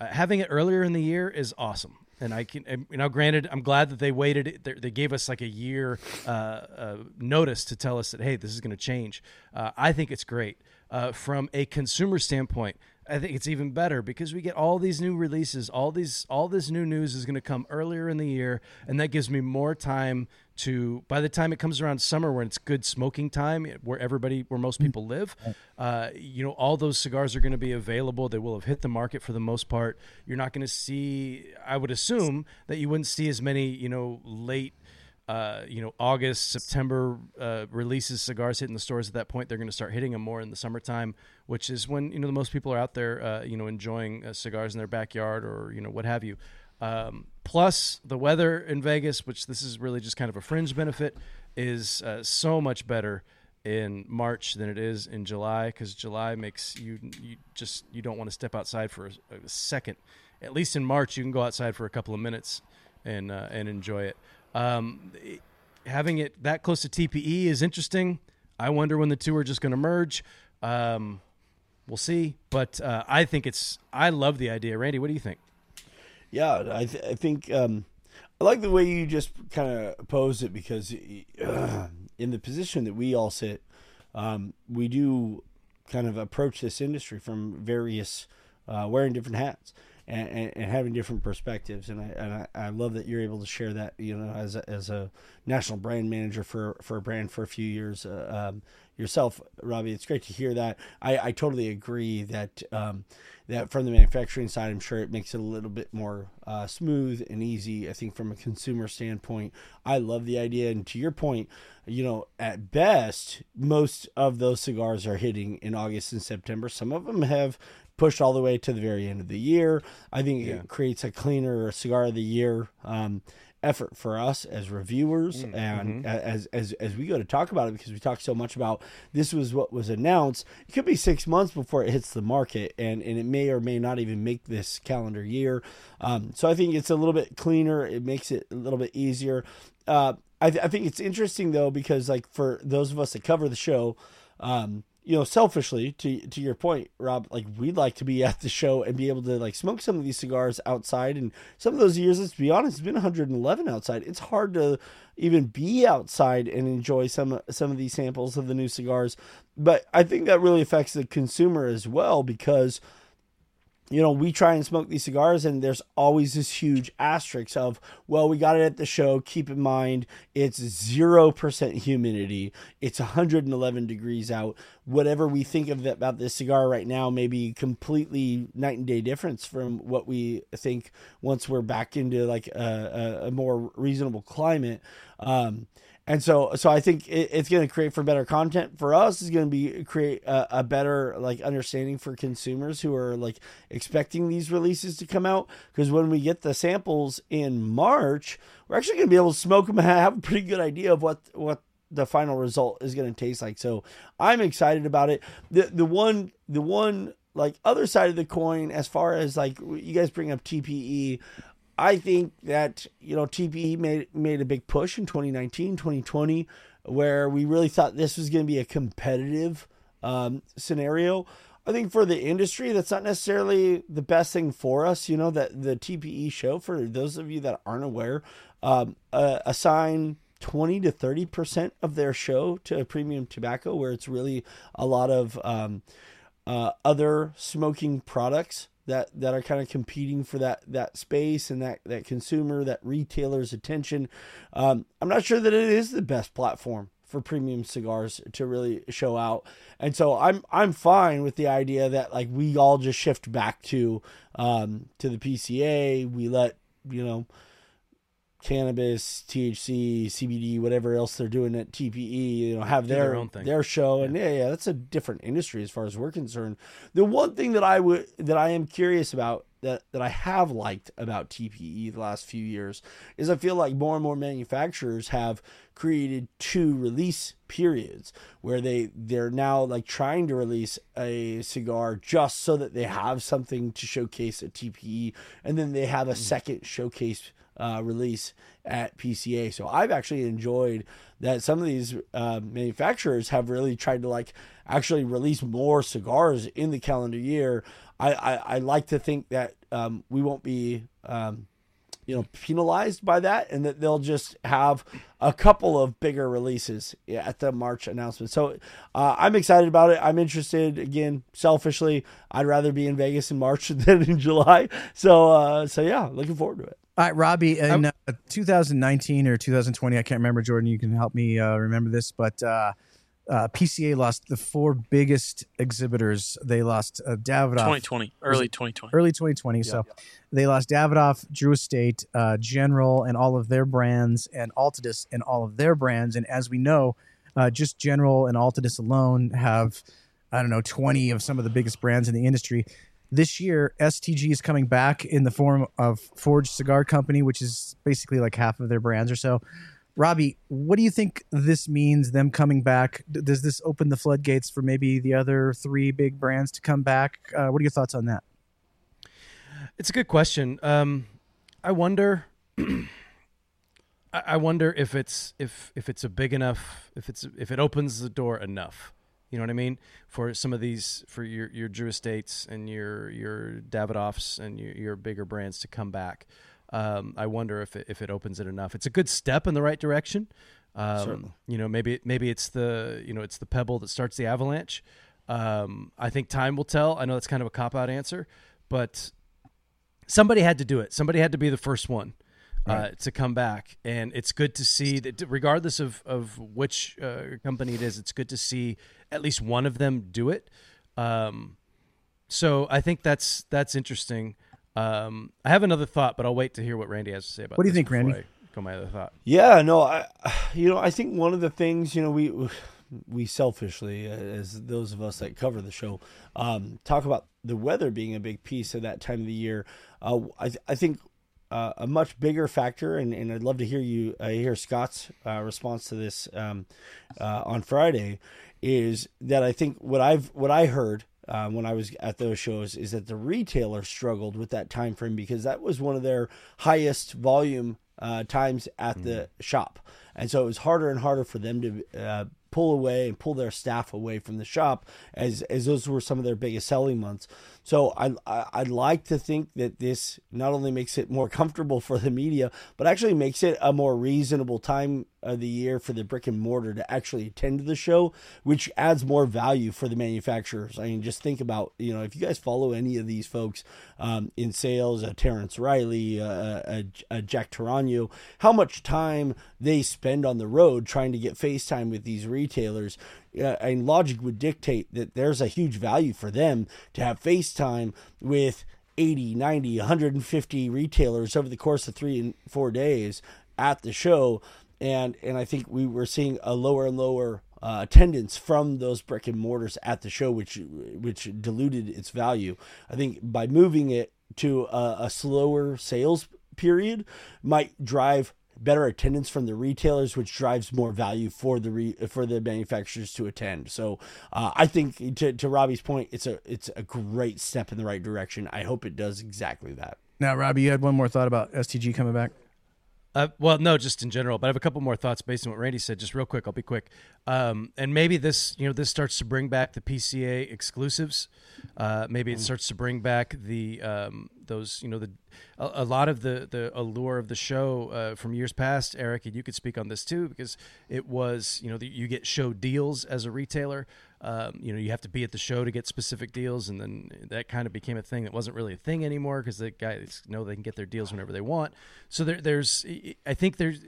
uh, having it earlier in the year is awesome. And I can, and, you know, granted, I'm glad that they waited. They, they gave us like a year uh, uh, notice to tell us that hey, this is going to change. Uh, I think it's great uh, from a consumer standpoint. I think it's even better because we get all these new releases, all these, all this new news is going to come earlier in the year, and that gives me more time to. By the time it comes around summer, when it's good smoking time, where everybody, where most people live, uh, you know, all those cigars are going to be available. They will have hit the market for the most part. You're not going to see. I would assume that you wouldn't see as many, you know, late uh, you know, August, September uh, releases cigars hitting the stores at that point. They're going to start hitting them more in the summertime, which is when you know the most people are out there, uh, you know, enjoying uh, cigars in their backyard or you know what have you. Um, plus the weather in Vegas, which this is really just kind of a fringe benefit, is uh, so much better in March than it is in July because July makes you you just you don't want to step outside for a, a second. At least in March, you can go outside for a couple of minutes and uh, and enjoy it. Um, having it that close to TPE is interesting. I wonder when the two are just going to merge. Um, we'll see, but uh, I think it's. I love the idea, Randy. What do you think?
Yeah, I, th- I think um, I like the way you just kind of pose it because uh, in the position that we all sit, um, we do kind of approach this industry from various uh, wearing different hats and, and, and having different perspectives. And I and I, I love that you're able to share that. You know, as a, as a national brand manager for for a brand for a few years. Uh, um, yourself, Robby, it's great to hear that. I, I totally agree that um, that from the manufacturing side, I'm sure it makes it a little bit more uh, smooth and easy. I think from a consumer standpoint, I love the idea. And to your point, you know, at best, most of those cigars are hitting in August and September. Some of them have pushed all the way to the very end of the year. I think it creates a cleaner cigar of the year um, effort for us as reviewers and a- as, as as we go to talk about it because we talk so much about this was what was announced. It could be six months before it hits the market, and and it may or may not even make this calendar year. Um, so I think it's a little bit cleaner. It makes it a little bit easier. Uh, I, th- I think it's interesting though because like for those of us that cover the show. Um, you know, selfishly to to your point, Rob, like we'd like to be at the show and be able to like smoke some of these cigars outside. And some of those years, let's be honest, it's been 111 outside. It's hard to even be outside and enjoy some some of these samples of the new cigars. But I think that really affects the consumer as well because you know, we try and smoke these cigars, and there's always this huge asterisk of, well, we got it at the show. Keep in mind, it's 0% humidity. It's 111 degrees out. Whatever we think of about this cigar right now may be completely night and day difference from what we think once we're back into like a, a, a more reasonable climate. Um, and so, so I think it, it's going to create for better content for us. Is going to be create a, a better like understanding for consumers who are like expecting these releases to come out. Because when we get the samples in March, we're actually going to be able to smoke them and have a pretty good idea of what what the final result is going to taste like. So I'm excited about it. The the one the one like other side of the coin as far as like you guys bring up TPE. I think that you know TPE made made a big push in 2019, 2020, where we really thought this was going to be a competitive um, scenario. I think for the industry, that's not necessarily the best thing for us. You know that the TPE show, for those of you that aren't aware, um, uh, assign 20 to 30 percent of their show to premium tobacco, where it's really a lot of um, uh, other smoking products that that are kind of competing for that that space and that that consumer that retailer's attention. Um, I'm not sure that it is the best platform for premium cigars to really show out, and so I'm I'm fine with the idea that like we all just shift back to um, to the PCA. We let you know cannabis, THC, CBD, whatever else they're doing at TPE, you know, have their
their own thing.
their show, and yeah, yeah, that's a different industry as far as we're concerned. The one thing that I would that I am curious about that, that I have liked about TPE the last few years is I feel like more and more manufacturers have created two release periods where they they're now like trying to release a cigar just so that they have something to showcase at TPE and then they have a mm. second showcase uh, release at PCA. So I've actually enjoyed that some of these uh, manufacturers have really tried to like actually release more cigars in the calendar year. I, I, I like to think that um, we won't be um, you know penalized by that and that they'll just have a couple of bigger releases at the march announcement. So uh, i'm excited about it. I'm interested again selfishly i'd rather be in vegas in march than in july. So uh, so yeah looking forward to it.
All right, Robby, in uh, 2019 or 2020, I can't remember, Jordan, you can help me uh, remember this, but uh, PCA lost the four biggest exhibitors. They lost uh, Davidoff.
2020, early 2020.
Early 2020. So they lost Davidoff, Drew Estate, uh, General, and all of their brands, and Altadis and all of their brands. And as we know, uh, just General and Altadis alone have, I don't know, 20 of some of the biggest brands in the industry. This year, STG is coming back in the form of Forged Cigar Company, which is basically like half of their brands or so. Robby, what do you think this means? Them coming back? Does this open the floodgates for maybe the other three big brands to come back? Uh, what are your thoughts on that?
It's a good question. Um, I wonder. I wonder if it's if if it's a big enough if it's if it opens the door enough. You know what I mean for some of these for your your Drew Estates and your your Davidoffs and your, your bigger brands to come back. Um, I wonder if it, if it opens it enough. It's a good step in the right direction. Um, you know, maybe maybe it's the you know it's the pebble that starts the avalanche. Um, I think time will tell. I know that's kind of a cop out answer, but somebody had to do it. Somebody had to be the first one uh, to come back, and it's good to see that, regardless of of which uh, company it is, it's good to see at least one of them do it. Um, so I think that's that's interesting. Um, I have another thought, but I'll wait to hear what Randy has to say about.
What do you
this
think, Randy?
before I Go my other thought.
Yeah, no, I, you know, I think one of the things, you know, we we selfishly, as those of us that cover the show, um, talk about the weather being a big piece of that time of the year. Uh, I, I think uh, a much bigger factor, and, and I'd love to hear you uh, hear Scott's uh, response to this um, uh, on Friday, is that I think what I've what I heard um, when I was at those shows is that the retailer struggled with that time frame because that was one of their highest volume uh, times at the shop, and so it was harder and harder for them to uh, pull away and pull their staff away from the shop as as those were some of their biggest selling months. So I, I I'd like to think that this not only makes it more comfortable for the media, but actually makes it a more reasonable time of the year for the brick and mortar to actually attend the show, which adds more value for the manufacturers. I mean, just think about you know if you guys follow any of these folks um, in sales, uh, Terrence Riley, uh, uh, uh, Jack Tarano, how much time they spend on the road trying to get FaceTime with these retailers. Uh, and logic would dictate that there's a huge value for them to have FaceTime with 80, 90, 150 retailers over the course of three and four days at the show. And, and I think we were seeing a lower and lower uh, attendance from those brick and mortars at the show, which which diluted its value. I think by moving it to a, a slower sales period might drive better attendance from the retailers, which drives more value for the re, for the manufacturers to attend. So uh, I think to, to Robby's point, it's a it's a great step in the right direction. I hope it does exactly that.
Now, Robby, you had one more thought about STG coming back.
Uh, well, no, just in general, but I have a couple more thoughts based on what Randy said. Just real quick, I'll be quick. Um, and maybe this, you know, this starts to bring back the PCA exclusives. Uh, maybe it starts to bring back the um, those, you know, the a, a lot of the the allure of the show uh, from years past. Eric, and you could speak on this too because it was, you know, the, you get show deals as a retailer. Um, you know, you have to be at the show to get specific deals, and then that kind of became a thing that wasn't really a thing anymore because the guys know they can get their deals whenever they want. So there, there's, I think there's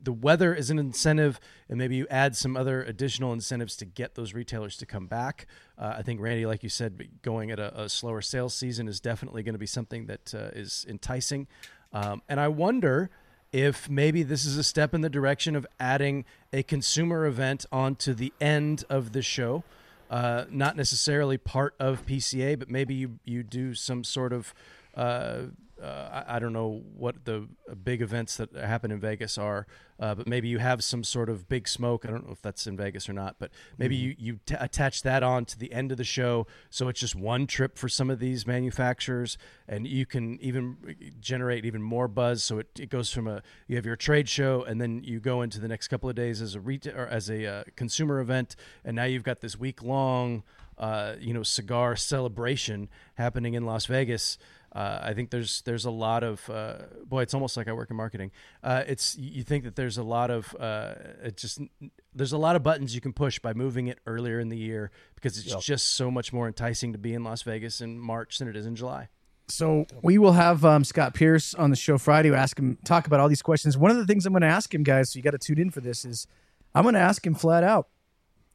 the weather is an incentive, and maybe you add some other additional incentives to get those retailers to come back. Uh, I think Randy, like you said, going at a, a slower sales season is definitely going to be something that uh, is enticing. Um, and I wonder if maybe this is a step in the direction of adding a consumer event onto the end of the show. Uh, not necessarily part of PCA, but maybe you, you do some sort of Uh, uh, I, I don't know what the big events that happen in Vegas are, uh, but maybe you have some sort of big smoke. I don't know if that's in Vegas or not, but maybe
Mm-hmm.
you you t- attach that on to the end of the show, so it's just one trip for some of these manufacturers, and you can even generate even more buzz. So it, it goes from a you have your trade show, and then you go into the next couple of days as a retail or as a uh, consumer event, and now you've got this week long. Uh, you know, cigar celebration happening in Las Vegas. Uh, I think there's there's a lot of uh, boy. It's almost like I work in marketing. Uh, it's you think that there's a lot of uh, it just there's a lot of buttons you can push by moving it earlier in the year because it's just so much more enticing to be in Las Vegas in March than it is in July.
So we will have um, Scott Pearce on the show Friday. We'll ask him talk about all these questions. One of the things I'm going to ask him, guys, so you got to tune in for this, is I'm going to ask him flat out.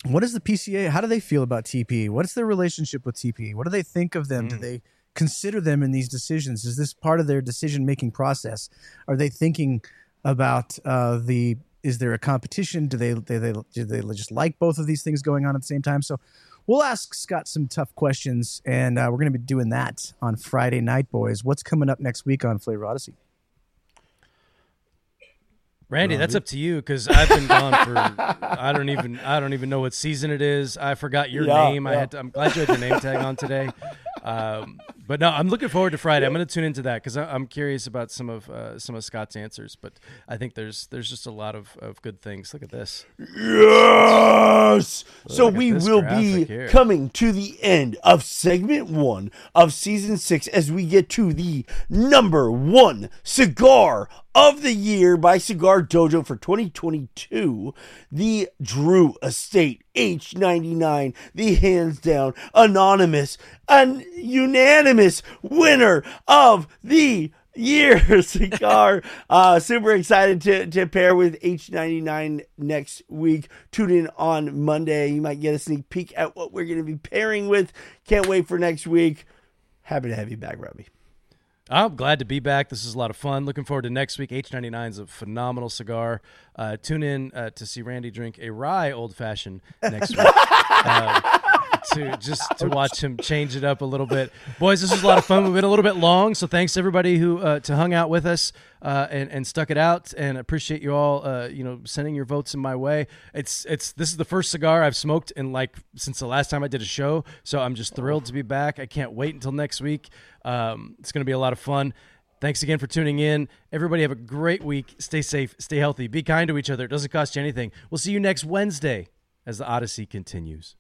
What is the PCA? How do they feel about TP? What is their relationship with TP? What do they think of them? Do they consider them in these decisions? Is this part of their decision making process? Are they thinking about uh, the? Is there a competition? Do they, they, they do they just like both of these things going on at the same time? So we'll ask Scott some tough questions, and uh, we're going to be doing that on Friday night, boys. What's coming up next week on Flavor Odyssey?
Randy, that's up to you because I've been gone for I don't even I don't even know what season it is. I forgot your
Yeah,
name. I had to, I'm glad you had your name tag on today. Um, but no, I'm looking forward to Friday. I'm going to tune into that because I'm curious about some of uh, some of Scott's answers. But I think there's there's just a lot of, of good things. Look at this.
Yes. So
Look at
we will be
here.
coming to the end of segment one of season six as we get to the number one cigar of the year by Cigar Dojo for 2022, the Drew Estate H99, the hands down anonymous, an unanimous winner of the year cigar. uh, super excited to, to pair with H99 next week. Tune in on Monday. You might get a sneak peek at what we're going to be pairing with. Can't wait for next week. Happy to have you back, Robby.
I'm glad to be back. This is a lot of fun. Looking forward to next week. H99 is a phenomenal cigar. Uh, tune in uh, to see Randy drink a rye old fashioned next week. Uh, to just to watch him change it up a little bit, boys. This was a lot of fun. We've been a little bit long, so thanks everybody who uh, to hung out with us uh, and and stuck it out. And appreciate you all, uh, you know, sending your votes in my way. It's it's this is the first cigar I've smoked in like since the last time I did a show, so I'm just thrilled to be back. I can't wait until next week. Um, it's going to be a lot of fun. Thanks again for tuning in. Everybody have a great week. Stay safe, stay healthy, be kind to each other. It doesn't cost you anything. We'll see you next Wednesday as the Odyssey continues.